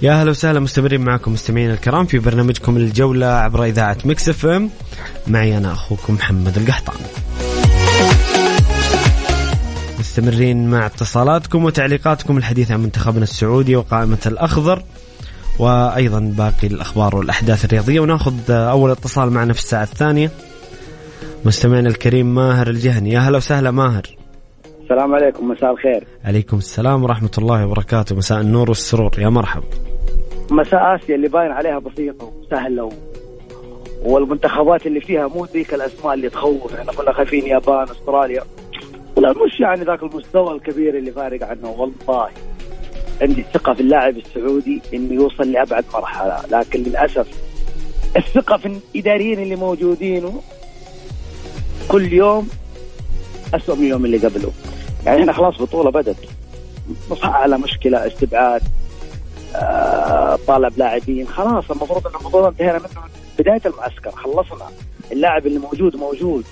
يا أهلا وسهلا مستمرين معكم مستمعينا الكرام في برنامجكم الجولة عبر إذاعة Mix FM. معي أنا أخوكم محمد القحطاني. مستمرين مع اتصالاتكم وتعليقاتكم الحديث عن منتخبنا السعودي وقائمة الأخضر وأيضا باقي الأخبار والأحداث الرياضية. وناخذ أول اتصال معنا في الساعة الثانية. مستمعنا الكريم ماهر الجهني. يا هلا وسهلا ماهر. السلام عليكم مساء الخير. عليكم السلام ورحمة الله وبركاته. مساء النور والسرور. يا مرحبا. مساء آسيا اللي باين عليها بسيطه وسهله. والمنتخبات اللي فيها مو ذيك الأسماء اللي تخوف. إحنا كنا خايفين يابان أستراليا. لا مش يعني ذاك المستوى الكبير اللي فارق عنه. والله عندي ثقة في اللاعب السعودي إنه يوصل لأبعد مرحلة. لكن للأسف الثقة في الإداريين اللي موجودين كل يوم اسوء من اليوم اللي قبله. يعني إحنا خلاص بطولة بدت على مشكلة استبعاد. آه، طالب لاعبين. خلاص المفروض إن الموضوع انتهينا منه بداية المعسكر. خلصنا. اللاعب اللي موجود موجود.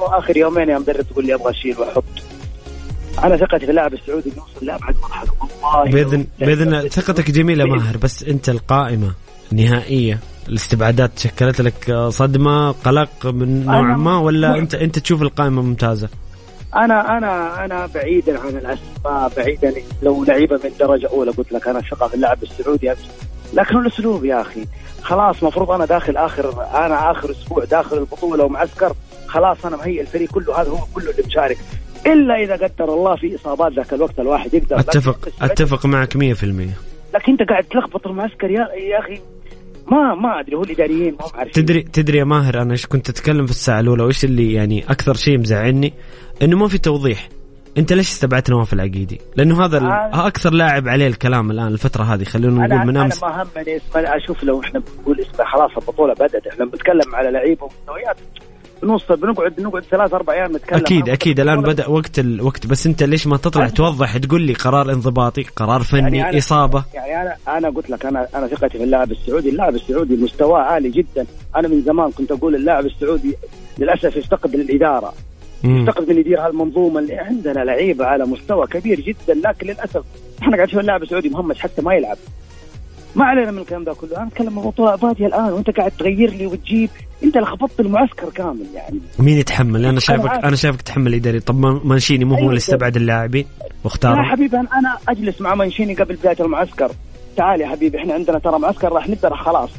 آخر يومين يا مدرب تقول لي أبغى أشيل وأحط. أنا ثقتي في اللاعب السعودي إنه يوصل لابعد مرحلة. والله باذن بإذن ثقتك جميلة ماهر بس أنت القائمة النهائية الاستبعادات شكلت لك صدمة قلق من نوع ما ولا انت أنت تشوف القائمة ممتازة؟ أنا أنا أنا بعيدا عن الاسماء بعيدا لو لعيبة من درجة أولى قلت لك أنا في اللاعب السعودي. لكن الأسلوب يا أخي خلاص مفروض أنا داخل آخر أنا آخر أسبوع داخل البطولة ومعسكر خلاص أنا مهيئ الفريق كله هذا هو كله اللي مشارك. إلا إذا قدر الله في إصابات ذاك الوقت الواحد يقدر. اتفق أتفق معك 100% لكن أنت قاعد تلخبط المعسكر يا يا أخي. ما ما أدري هو الاداريين ما عارفين تدري تدري يا ماهر أنا إيش كنت أتكلم في الساعة الأولى وإيش اللي يعني أكثر شيء مزعلني؟ إنه ما في توضيح. أنت ليش استبعدت نواف العقيدي؟ لأنه هذا آه. أكثر لاعب عليه الكلام الآن الفترة هذه خلونا نقول من أمس. أنا ما همني أشوف لو إحنا بنقول إسمه خلاص البطولة بدأت. إحنا بنتكلم على لعيبه ومستويات بنوصل بنقعد نقعد ثلاث أربع أيام نتكلم. أكيد أكيد. الآن بدأ وقت الوقت بس أنت ليش ما تطلع توضح؟ تقول لي قرار انضباطي قرار فني يعني أنا إصابة. يعني أنا أنا قلت لك أنا أنا ثقتي في اللاعب السعودي. اللاعب السعودي مستواه عالي جدا. أنا من زمان كنت أقول اللاعب السعودي للأسف يفتقد للإدارة. يفتقد من يدير هالمنظومة اللي عندنا لعيبة على مستوى كبير جدا. لكن للأسف إحنا قاعد نشوف اللاعب السعودي مهمش حتى ما يلعب. ما علينا من الكلام ده كله. أنا أتكلم عن بطوله باديه الآن وأنت قاعد تغير لي وتجيب. أنت لخبطت المعسكر كامل يعني. مين يتحمل؟ أنا شايفك أنا شايفك تحمل إداري. طب مانشيني مو هو اللي أيوة. استبعد اللاعبين واختار يا حبيبي أنا أجلس مع مانشيني قبل بداية المعسكر. تعال يا حبيبي إحنا عندنا ترى معسكر راح نبدأ خلاص.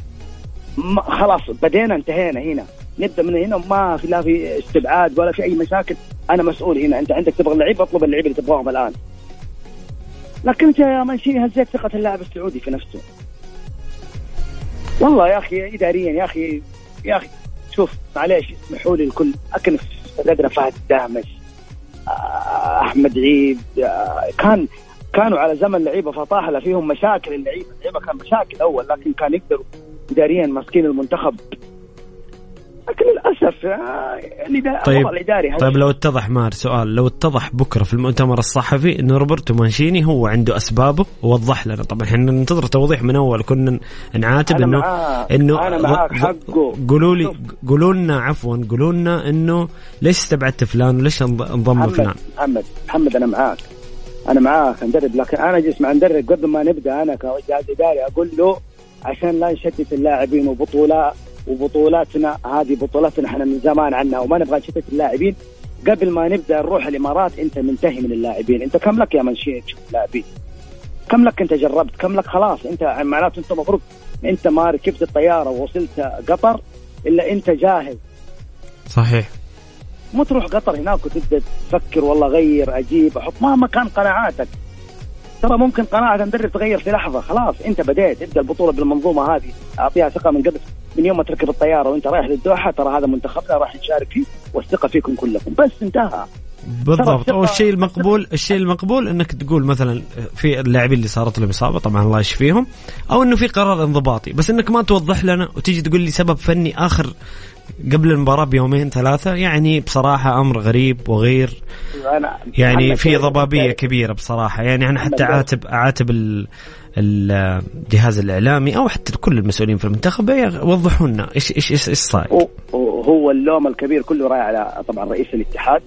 خلاص بدينا انتهينا هنا. نبدأ من هنا ما في لا في استبعاد ولا في أي مشاكل. أنا مسؤول هنا. أنت عندك تبغى اللعيبه أطلب اللعيبه اللي تبغاهم الآن. لكن أنت يا منشيني هزيت ثقة اللاعب السعودي في نفسه. والله يا أخي اداريا يا أخي يا أخي شوف معليش اسمحوا لي الكل اكنف قدر فهد دامش آه، أحمد عيد آه، كان كانوا على زمن لعيبة فطاحله فيهم مشاكل اللعيبة اللعيبة كان مشاكل أول لكن كان يقدروا اداريا ماسكين المنتخب. لكن للأسف آه، طيب الإداري طيب لو اتضح مار سؤال لو اتضح بكرة في المؤتمر الصحفي انه روبرتو مانشيني هو عنده أسبابه ووضح لنا. طبعا إحنا ننتظر توضيح من أول كنا نعاتب إنه إنه أنا معاك حقه. قولوا لي قولوا لنا عفوا قولوا لنا إنه ليش استبعدت فلان وليش انضم فلان؟ محمد محمد أنا معاك. أنا معاك مدرب لكن أنا جلس مع مدرب قبل ما نبدأ أنا كجهاز إداري أقول له عشان لا نشتت اللاعبين وبطولات وبطولاتنا هذه بطولاتنا إحنا من زمان عنها وما نبغى نشتت اللاعبين. قبل ما نبدأ نروح الإمارات أنت منتهي من اللاعبين. أنت كم لك يا منشي تشوف اللاعبين؟ كم لك أنت جربت؟ كم لك خلاص؟ أنت معناته أنت المفروض أنت ما ركبت الطيارة ووصلت قطر إلا أنت جاهز. صحيح. مو تروح قطر هناك وتبدأ تفكر والله غير أجيب أحط. مهما كان قناعاتك. ترى ممكن قناعة المدرب تغير في لحظة خلاص. أنت بديت ابدأ البطولة بالمنظومة هذه. أعطيها ثقة من قبل من يوم ما تركب الطيارة وانت رايح للدوحة ترى هذا منتخبنا راح نشارك فيه والثقة فيكم كلكم. بس انتهى. بالضبط. والشيء المقبول الشيء المقبول انك تقول مثلا في اللاعبين اللي صارت لهم إصابة طبعا الله يشفيهم أو إنه في قرار انضباطي. بس إنك ما توضح لنا وتيجي تقول لي سبب فني آخر قبل المباراة بيومين ثلاثة يعني بصراحة أمر غريب وغير يعني في ضبابية كبيرة بصراحة يعني أنا حتى أعاتب أعاتب الجهاز الإعلامي أو حتى كل المسؤولين في المنتخب وضحوا لنا إيش إيش إيش, إيش صاير. هو اللوم الكبير كله رايح على طبعا رئيس الاتحاد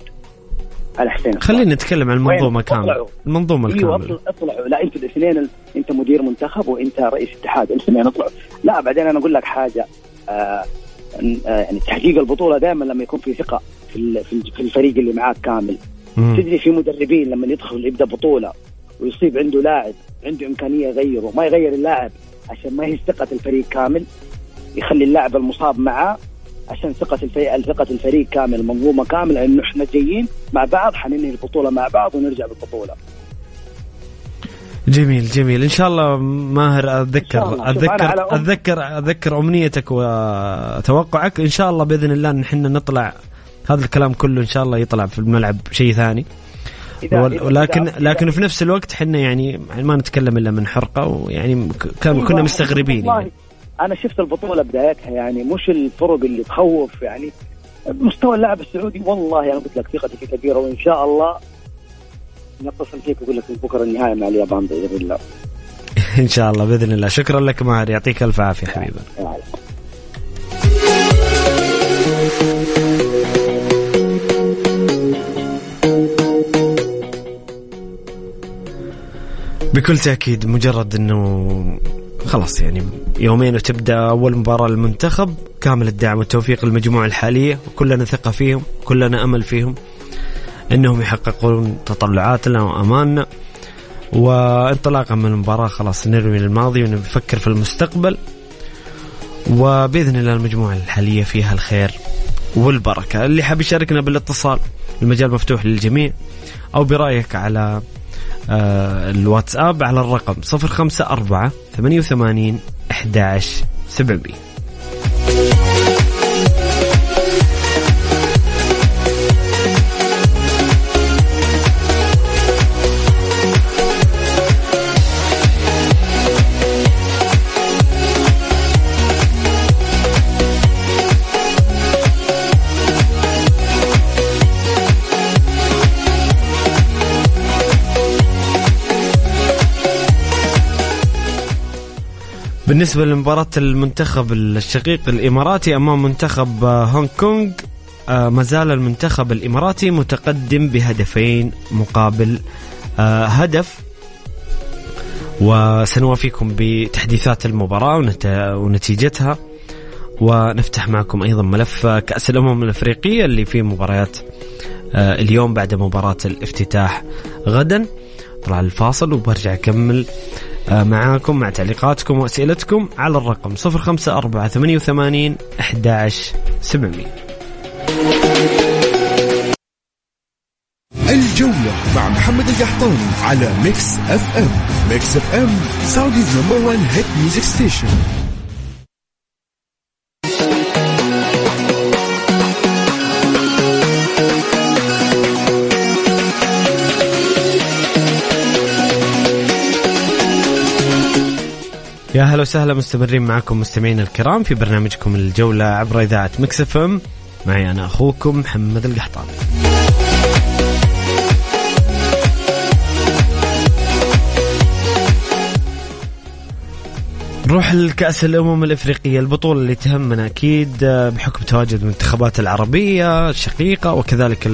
على حسين خلينا نتكلم عن المنظومة كاملة. المنظومة أيوة الكاملة. اطلعوا. لا أنتوا الاثنين انت مدير منتخب وانت رئيس اتحاد الاثنين اطلعوا. لا بعدين أنا أقول لك حاجة. آه يعني تحقيق البطولة دائما لما يكون في ثقة في في الفريق اللي معاك كامل تدري في مدربين لما يدخل يبدأ بطولة ويصيب عنده لاعب عنده إمكانية يغيره ما يغير اللاعب عشان ما هي ثقة الفريق كامل يخلي اللاعب المصاب معاه عشان ثقة الفريق ثقة الفريق كامل المنظومة كاملة إنه إحنا جايين مع بعض حننهي البطولة مع بعض ونرجع بالبطولة. جميل جميل. إن شاء الله ماهر أتذكر أتذكر أتذكر أتذكر أمنيتك وتوقعك. إن شاء الله بإذن الله إن إحنا نطلع هذا الكلام كله إن شاء الله يطلع في الملعب شيء ثاني. ولكن لكن في نفس الوقت إحنا يعني ما نتكلم إلا من حرقة ويعني كنا مستغربين يعني. أنا شفت البطولة بدايتها يعني مش الفرق اللي تخوف يعني. مستوى اللاعب السعودي والله أنا قلت لك ثقتي فيه كبيرة وإن شاء الله نتصل فيك واقول لك بكرة النهاية مع اليابان بإذن الله. إن شاء الله بإذن الله. شكرا لك ماهر. يعطيك ألف عافية حبيبي بكل تأكيد مجرد إنه خلاص يعني يومين وتبدأ أول مباراة للمنتخب كامل الدعم والتوفيق للمجموعة الحالية وكلنا ثقة فيهم كلنا أمل فيهم. إنهم يحققون تطلعاتنا وأماننا. وانطلاقا من المباراة خلاص نرمي الماضي ونفكر في المستقبل. وبإذن الله المجموعة الحالية فيها الخير والبركة. اللي حاب يشاركنا بالاتصال المجال مفتوح للجميع. أو برأيك على آه، الواتساب على الرقم 054 88 11 700 بالنسبة لمباراة المنتخب الشقيق الإماراتي أمام منتخب هونغ كونغ آه، ما زال المنتخب الإماراتي متقدم بهدفين مقابل آه، هدف. وسنوافيكم بتحديثات المباراة ونتيجتها. ونفتح معكم أيضا ملف كأس الأمم الأفريقية اللي فيه مباريات آه، اليوم بعد مباراة الافتتاح غدا. طلع الفاصل وبرجع أكمل. آه، معاكم مع تعليقاتكم وأسئلتكم على الرقم 054 88 11 700 الجولة مع محمد القحطاني على Mix FM. Mix FM Saudi's number 1 hit music station. يا هلا وسهلا مستمرين معكم مستمعينا الكرام في برنامجكم الجولة عبر إذاعة Mix FM. معي أنا أخوكم محمد القحطاني. نروح لكأس الأمم الإفريقية البطولة اللي تهمنا أكيد آه، بحكم تواجد المنتخبات العربية الشقيقة وكذلك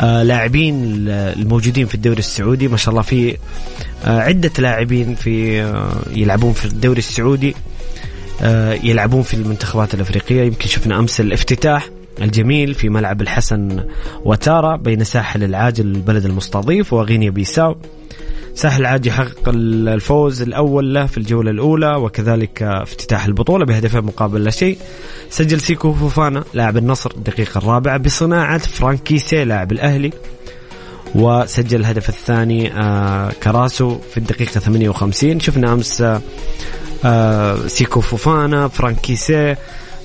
اللاعبين آه، الموجودين في الدوري السعودي. ما شاء الله في عدة لاعبين في يلعبون في الدوري السعودي يلعبون في المنتخبات الأفريقية. يمكن شفنا أمس الافتتاح الجميل في ملعب الحسن وتارا بين ساحل العاجل البلد المستضيف وغينيا بيساو. ساحل العاج يحقق الفوز الأول له في الجولة الأولى وكذلك افتتاح البطولة بهدفين مقابل لا شيء. سجل سيكو فوفانا لاعب النصر الدقيقة الرابعة بصناعة فرانكيسي لاعب الأهلي. وسجل الهدف الثاني آه كراسو في الدقيقة 58 شفنا أمس آه سيكو فوفانا فرانك كيسي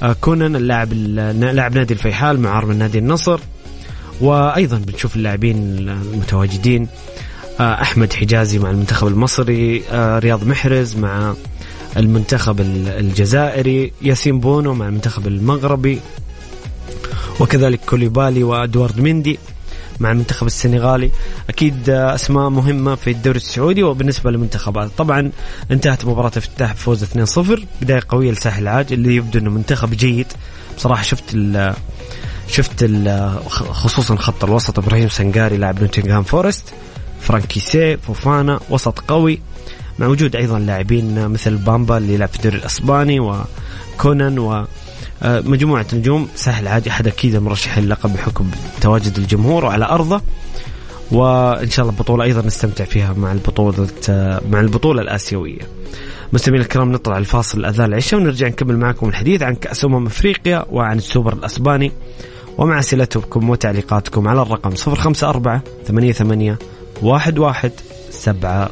آه كونان اللاعب لاعب نادي الفيحاء معار من نادي النصر. وأيضا بنشوف اللاعبين المتواجدين آه، أحمد حجازي مع المنتخب المصري آه، رياض محرز مع المنتخب الجزائري ياسين بونو مع المنتخب المغربي وكذلك كوليبالي وأدوارد مندي. مع المنتخب السنغالي. أكيد أسماء مهمة في الدوري السعودي وبالنسبة للمنتخبات. طبعا انتهت مباراة افتتاح بفوز 2-0 بداية قوية لساحل العاج اللي يبدو إنه منتخب جيد. بصراحة شفت ال شفت ال خصوصا خط الوسط إبراهيم سنغاري لاعب نوتنغهام فورست فرانك كيسي فوفانا وسط قوي. مع وجود أيضا لاعبين مثل بامبا اللي يلعب في الدوري الأسباني وكونان و آه، مجموعة نجوم سهل عادي أحد أكيد المرشحين اللقب بحكم تواجد الجمهور على أرضه وإن شاء الله البطوله أيضا نستمتع فيها مع البطولة آه، مع البطولة الآسيوية. مستمعينا الكرام نطلع الفاصل الأذان العشاء ونرجع نكمل معكم الحديث عن كأس أمم أفريقيا وعن السوبر الأسباني ومع أسئلتكم وتعليقاتكم على الرقم 054 88 11 700.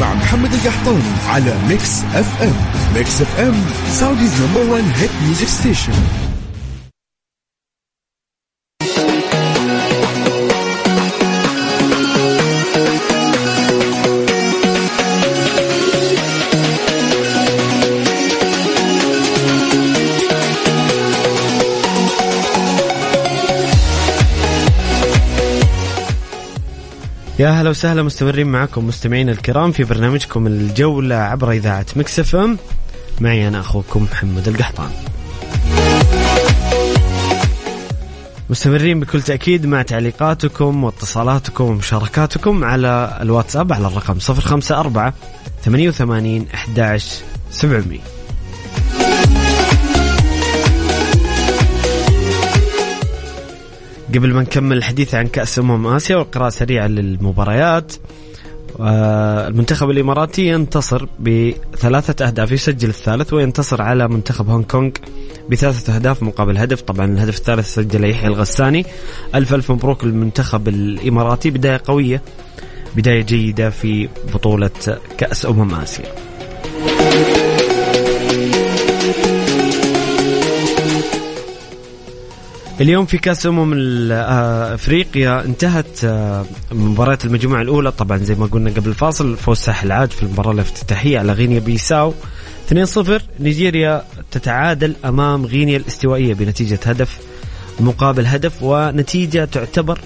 مع محمد القحطاني على Mix FM Mix FM Saudi's number 1 hit music station يا هلا وسهلا مستمرين معكم مستمعين الكرام في برنامجكم الجولة عبر إذاعة مكس إف إم. معي أنا أخوكم محمد القحطان. مستمرين بكل تأكيد مع تعليقاتكم واتصالاتكم ومشاركاتكم على الواتساب على الرقم 054 88 11 700 قبل ما نكمل الحديث عن كأس أمم آسيا والقراءة سريعة للمباريات آه، المنتخب الإماراتي ينتصر بثلاثة أهداف يسجل الثالث وينتصر على منتخب هونغ كونغ بثلاثة أهداف مقابل هدف. طبعا الهدف الثالث سجل يحيى الغساني. ألف ألف مبروك للمنتخب الإماراتي. بداية قوية بداية جيدة في بطولة كأس أمم آسيا. اليوم في كأس أمم افريقيا انتهت آه، مباراة المجموعة الأولى. طبعا زي ما قلنا قبل الفاصل فوز ساحل عاج في المباراة الافتتاحية على غينيا بيساو. 2-0 نيجيريا تتعادل أمام غينيا الاستوائية بنتيجة هدف مقابل هدف ونتيجة تعتبر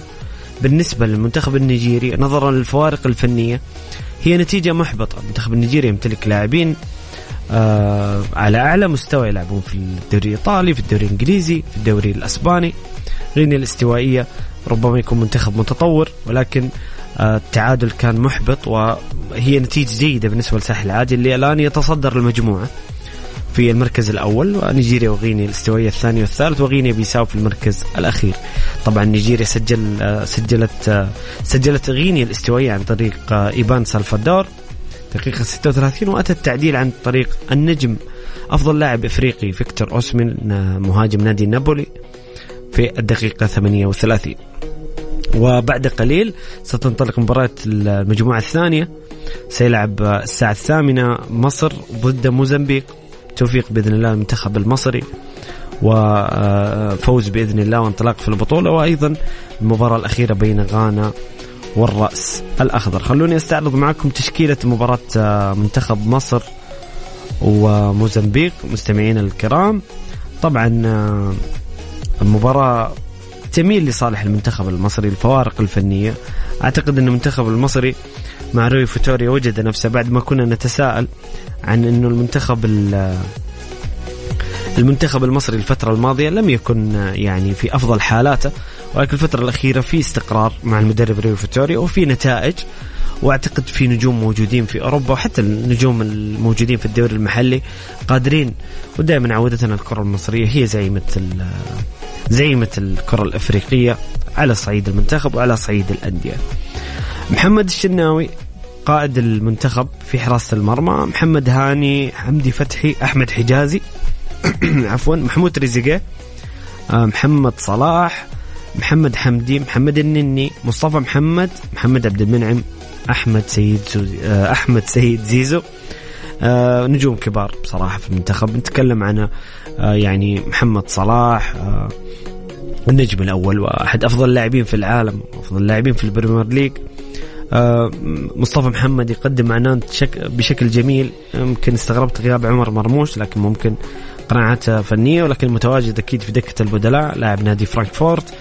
بالنسبة للمنتخب النيجيري نظرا للفوارق الفنية هي نتيجة محبطة. المنتخب النيجيري يمتلك لاعبين آه على أعلى مستوى يلعبون في الدوري الإيطالي في الدوري الإنجليزي في الدوري الأسباني غينيا الاستوائية ربما يكون منتخب متطور ولكن آه التعادل كان محبط وهي نتيجة جيدة بالنسبة لساحل العاجل اللي الآن يتصدر المجموعة في المركز الأول ونيجيريا وغينيا الاستوائية الثاني والثالث وغينيا بيساو في المركز الأخير. طبعا نيجيريا سجل آه سجلت سجلت غينيا الاستوائية عن طريق ايبان سالفادور دقيقة 36 وأتى التعديل عن طريق النجم. أفضل لاعب إفريقي فيكتور أوسمين مهاجم نادي نابولي في الدقيقة 38 وبعد قليل ستنطلق مباراة المجموعة الثانية. سيلعب الساعة الثامنة مصر ضد موزمبيق. توفيق بإذن الله المنتخب المصري وفوز بإذن الله وانطلاق في البطولة. وأيضا المباراة الأخيرة بين غانا والرأس الأخضر. خلوني أستعرض معكم تشكيلة مباراة آه، منتخب مصر وموزمبيق مستمعين الكرام. طبعا آه، المباراة تميل لصالح المنتخب المصري الفوارق الفنية. أعتقد أن المنتخب المصري مع روي فيتوريا وجد نفسه بعد ما كنا نتساءل عن أنه المنتخب المنتخب المصري الفترة الماضية لم يكن يعني في أفضل حالاته. ولكن الفترة الأخيرة في استقرار مع المدرب ريو فيتوريا وفي نتائج وأعتقد في نجوم موجودين في أوروبا وحتى النجوم الموجودين في الدوري المحلي قادرين. ودائما عودتنا الكره المصرية هي زعيمه زعيمه الكرة الأفريقية على صعيد المنتخب وعلى صعيد الأندية. محمد الشناوي قائد المنتخب في حراسة المرمى. محمد هاني حمدي فتحي أحمد حجازي. عفوا محمود رزقة آه، محمد صلاح محمد حمدي محمد النني مصطفى محمد محمد عبد المنعم أحمد سيد آه، أحمد سيد زيزو. آه، نجوم كبار بصراحة في المنتخب. نتكلم عن يعني محمد صلاح النجم الأول وأحد أفضل اللاعبين في العالم أفضل اللاعبين في ال Premier League. مصطفى محمد يقدم مع بشكل جميل. يمكن استغربت غياب عمر مرموش لكن ممكن قناعات فنية ولكن متواجد أكيد في دكة البدلاء لاعب نادي فرانكفورت.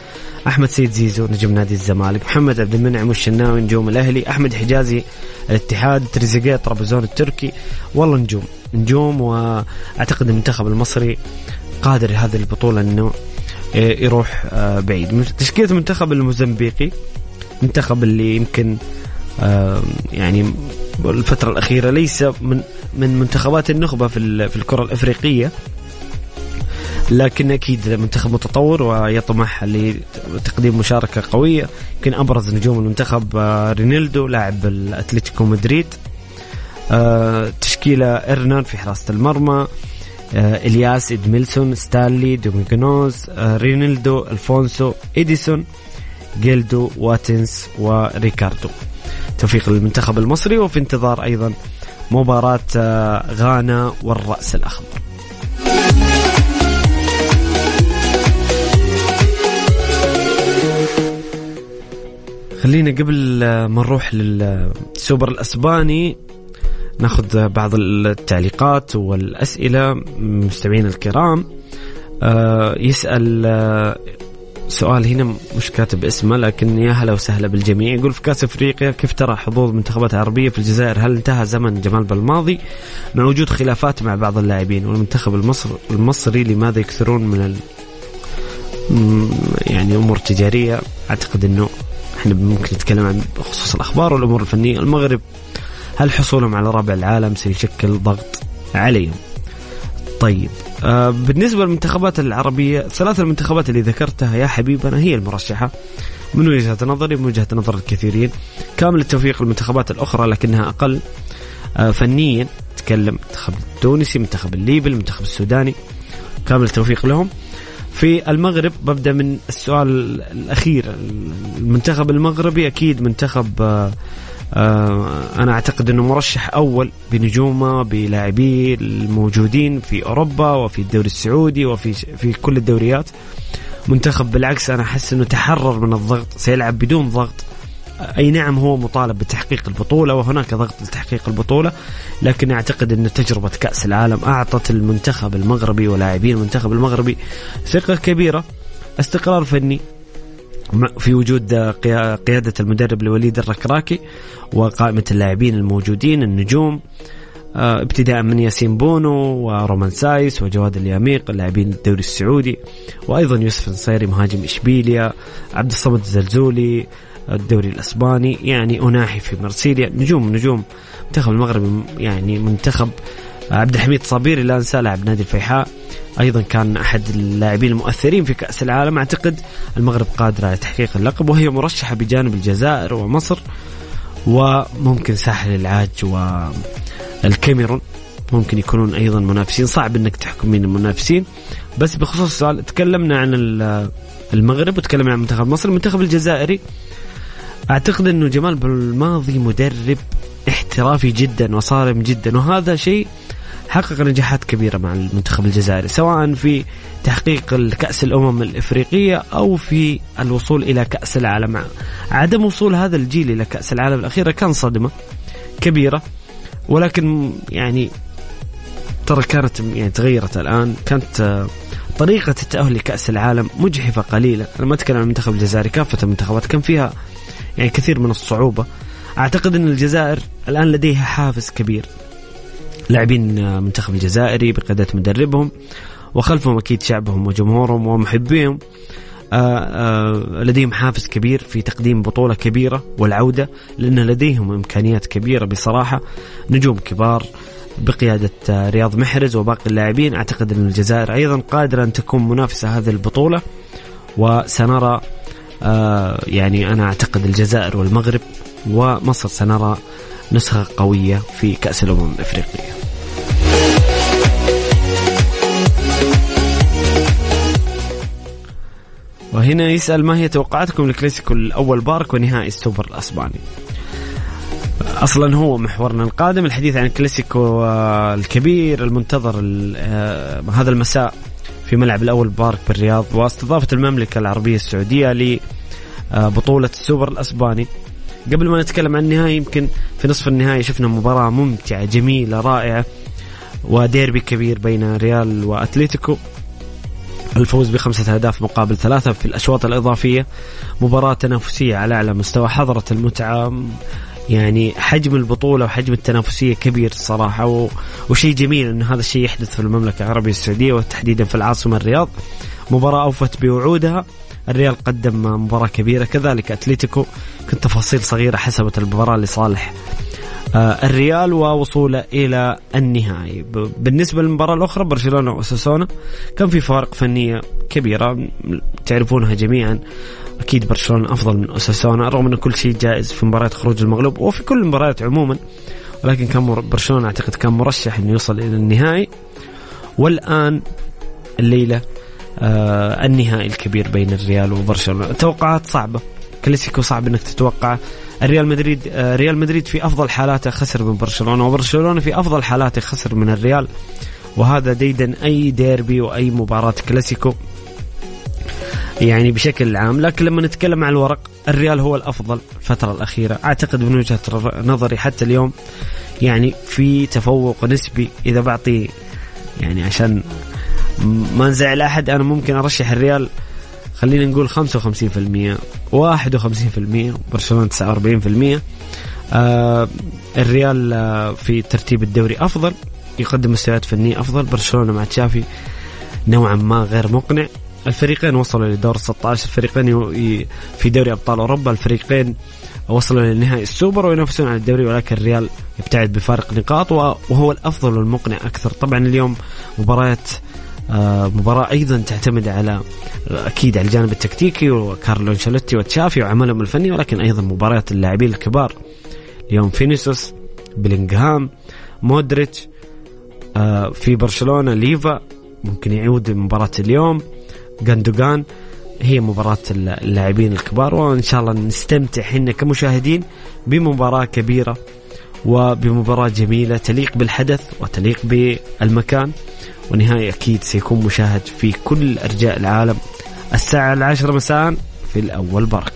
أحمد سيد زيزو نجم نادي الزمالك. محمد عبد المنعم والشناوي نجوم الأهلي. أحمد حجازي الاتحاد. تريزيجيه طرابزون التركي. والله نجوم. نجوم وأعتقد المنتخب المصري قادر هذه البطولة إنه يروح آه، بعيد. تشكيلة المنتخب الموزمبيقي منتخب اللي يمكن يعني الفترة الأخيرة ليس من من منتخبات النخبة في في الكرة الأفريقية. لكن أكيد منتخب متطور ويطمح لتقديم مشاركة قوية. يمكن أبرز نجوم المنتخب آه، رينيلدو لاعب الأتلتيكو مدريد. آه، تشكيلة إرنان في حراسة المرمى. آه، إلياس إدميلسون ستانلي دومينغونوز رينيلدو ألفونسو إديسون جيلدو واتنس وريكاردو. توفيق للمنتخب المصري وفي انتظار أيضا مباراة غانا والرأس الأخضر. خلينا قبل ما نروح للسوبر الأسباني ناخذ بعض التعليقات والأسئلة مستمعين الكرام. آه، يسأل آه، سؤال هنا مش كاتب اسمه لكن يا هلا وسهلا بالجميع. يقول في كأس إفريقيا كيف ترى حظوظ المنتخبات العربيه في الجزائر؟ هل انتهى زمن جمال بالماضي؟ مع وجود خلافات مع بعض اللاعبين والمنتخب المصر المصري لماذا يكثرون من ال يعني أمور تجارية؟ أعتقد إنه إحنا ممكن نتكلم عن بخصوص الأخبار والأمور الفنية. المغرب هل حصولهم على رابع العالم سيشكل ضغط عليهم؟ طيب آه بالنسبة للمنتخبات العربية ثلاث المنتخبات اللي ذكرتها يا حبيبنا هي المرشحة. من وجهة نظري من وجهة نظر الكثيرين. كامل التوفيق للمنتخبات الأخرى لكنها أقل. آه فنيا تكلم المنتخب التونسي المنتخب الليبي المنتخب السوداني. كامل التوفيق لهم. في المغرب ببدأ من السؤال الأخير. المنتخب المغربي أكيد منتخب آه، أنا أعتقد إنه مرشح أول بنجومه بلاعبيه الموجودين في أوروبا وفي الدوري السعودي وفي في كل الدوريات. منتخب بالعكس أنا أحس إنه تحرر من الضغط سيلعب بدون ضغط. أي نعم هو مطالب بتحقيق البطولة وهناك ضغط لتحقيق البطولة لكن أعتقد إن تجربة كأس العالم أعطت المنتخب المغربي ولاعبين المنتخب المغربي ثقة كبيرة. استقرار فني في وجود قيادة المدرب الوليد الركراكي وقائمة اللاعبين الموجودين النجوم آه، ابتداء من ياسين بونو ورومان سايس وجواد الياميق اللاعبين الدوري السعودي وأيضا يوسف النصيري مهاجم إشبيليا عبد الصمد الزلزولي الدوري الأسباني يعني أناحي في مرسيليا نجوم نجوم منتخب المغرب يعني منتخب عبد الحميد صابيري لا انساه لاعب نادي الفيحاء. أيضا كان أحد اللاعبين المؤثرين في كأس العالم. أعتقد المغرب قادرة على تحقيق اللقب وهي مرشحة بجانب الجزائر ومصر وممكن ساحل العاج والكاميرون. ممكن يكونون أيضا منافسين. صعب إنك تحكم مين المنافسين. بس بخصوص السؤال تكلمنا عن المغرب وتكلمنا عن منتخب مصر. المنتخب الجزائري أعتقد إنه جمال بالماضي مدرب احترافي جدا وصارم جدا وهذا شيء حقق نجاحات كبيرة مع المنتخب الجزائري سواء في تحقيق الكأس الأمم الإفريقية أو في الوصول إلى كأس العالم عدم وصول هذا الجيل إلى كأس العالم الأخيرة كان صدمة كبيرة ولكن يعني ترى كانت يعني تغيرت الآن كانت طريقة التأهل لكأس العالم مجحفة قليلا، أنا ما أتكلم عن المنتخب الجزائري كافة المنتخبات كان فيها يعني كثير من الصعوبة. أعتقد أن الجزائر الآن لديها حافز كبير. لاعبين المنتخب الجزائري بقيادة مدربهم وخلفهم أكيد شعبهم وجمهورهم ومحبيهم. آه، آه، لديهم حافز كبير في تقديم بطولة كبيرة والعودة لأن لديهم إمكانيات كبيرة بصراحة. نجوم كبار بقيادة آه، رياض محرز وباقي اللاعبين. أعتقد أن الجزائر أيضا قادرة أن تكون منافسة هذه البطولة. وسنرى يعني أنا أعتقد الجزائر والمغرب ومصر سنرى نسخة قوية في كأس الأمم الإفريقية. وهنا يسأل ما هي توقعاتكم للكلاسيكو الأول بارك ونهائي السوبر الأسباني؟ أصلا هو محورنا القادم الحديث عن الكلاسيكو آه، الكبير المنتظر آه، هذا المساء في ملعب الأول بارك بالرياض واستضافة المملكة العربية السعودية لبطوله آه، السوبر الأسباني. قبل ما نتكلم عن النهائي يمكن في نصف النهائي شفنا مباراة ممتعة جميلة رائعة وديربي كبير بين ريال واتليتيكو الفوز بخمسة أهداف مقابل ثلاثة في الأشواط الإضافية. مباراة تنافسية على أعلى مستوى. حضرت المتعة يعني حجم البطولة وحجم التنافسية كبير صراحة. وشيء جميل أن هذا الشيء يحدث في المملكة العربية السعودية وتحديدا في العاصمة الرياض. مباراة أوفت بوعودها. الريال قدم مباراة كبيرة. كذلك أتليتيكو كنت تفاصيل صغيرة حسبت المباراة لصالح الريال ووصوله إلى النهائي. بالنسبة للمباراة الأخرى برشلونة وأساسونا كان في فوارق فنية كبيرة. تعرفونها جميعا. أكيد برشلونة أفضل من أساسونا رغم إن كل شيء جائز في مباريات خروج المغلوب وفي كل المباريات عموما. ولكن كان برشلونة أعتقد كان مرشح إنه يوصل إلى النهائي. والآن الليلة آه النهائي الكبير بين الريال وبرشلونة. توقعات صعبة. كلاسيكو صعب إنك تتوقع. ريال مدريد آه، ريال مدريد في أفضل حالاته خسر من برشلونة وبرشلونة في أفضل حالاته خسر من الريال. وهذا ديدن أي ديربي وأي مباراة كلاسيكو. يعني بشكل عام لكن لما نتكلم عن الورق الريال هو الأفضل الفترة الأخيرة. أعتقد من وجهة نظري حتى اليوم يعني في تفوق نسبي. إذا بعطي يعني عشان ما نزعل أحد أنا ممكن أرشح الريال خلينا نقول 55% 51% برشلونة 49% آه الريال آه في ترتيب الدوري أفضل يقدم مستويات فنية أفضل برشلونة مع تشافي نوعا ما غير مقنع. الفريقين وصلوا لدور 16 الفريقين في دوري أبطال أوروبا الفريقين وصلوا لنهائي السوبر وينافسون على الدوري ولكن الريال يبتعد بفارق نقاط وهو الأفضل والمقنع أكثر. طبعا اليوم مباريات آه، مباراة أيضا تعتمد على أكيد على الجانب التكتيكي وكارلو أنشيلوتي وتشافي وعملهم الفني ولكن أيضا مباريات اللاعبين الكبار اليوم فينيسوس بلينغهام مودريتش آه، في برشلونة ليفا ممكن يعود مباراة اليوم جاندوجان هي مباراة اللاعبين الكبار وإن شاء الله نستمتع حنا كمشاهدين بمباراة كبيرة. وبمباراة جميلة تليق بالحدث وتليق بالمكان ونهائي أكيد سيكون مشاهد في كل أرجاء العالم. الساعة العاشرة مساء في الأول برك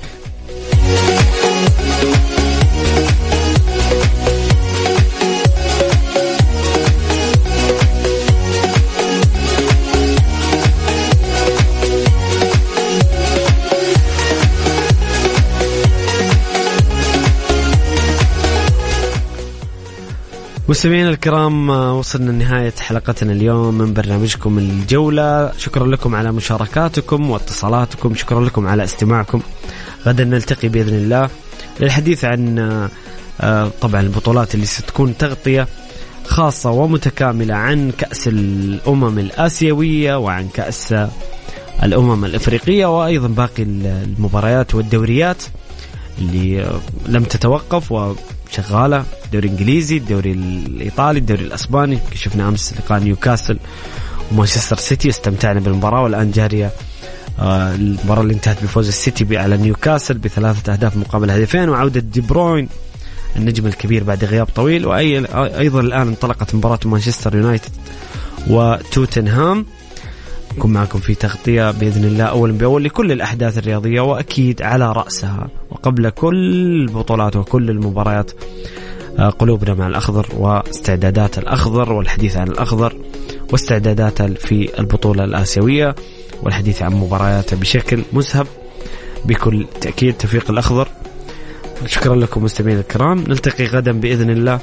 مستمعينا الكرام وصلنا لنهاية حلقتنا اليوم من برنامجكم الجولة. شكرا لكم على مشاركاتكم واتصالاتكم. شكرا لكم على استماعكم. غدا نلتقي بإذن الله للحديث عن آه، طبعا البطولات اللي ستكون تغطية خاصة ومتكاملة عن كأس الأمم الآسيوية وعن كأس الأمم الإفريقية وأيضا باقي المباريات والدوريات اللي لم تتوقف. شغالة الدوري الانجليزي الدوري الإيطالي الدوري الأسباني. شفنا أمس لقاء نيوكاسل ومانشستر سيتي استمتعنا بالمباراة. والآن جارية آه، المباراة اللي انتهت بفوز السيتي على نيوكاسل بثلاثة أهداف مقابل هدفين وعودة دي بروين النجم الكبير بعد غياب طويل. وأيضا الآن انطلقت مباراة مانشستر يونايتد وتوتنهام. نكون معكم في تغطية بإذن الله أولا بأول لكل الأحداث الرياضية وأكيد على رأسها وقبل كل البطولات وكل المباريات آه، قلوبنا مع الأخضر واستعدادات الأخضر والحديث عن الأخضر واستعدادات في البطولة الآسيوية والحديث عن مبارياته بشكل مسهب بكل تأكيد. توفيق الأخضر شكرا لكم مستمعينا الكرام. نلتقي غدا بإذن الله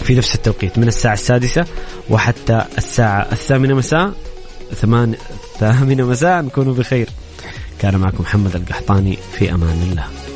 في نفس التوقيت من الساعة السادسة وحتى الساعة الثامنة مساء. ثمان الثامنة مساء نكونوا بخير. كان معكم محمد القحطاني في أمان الله.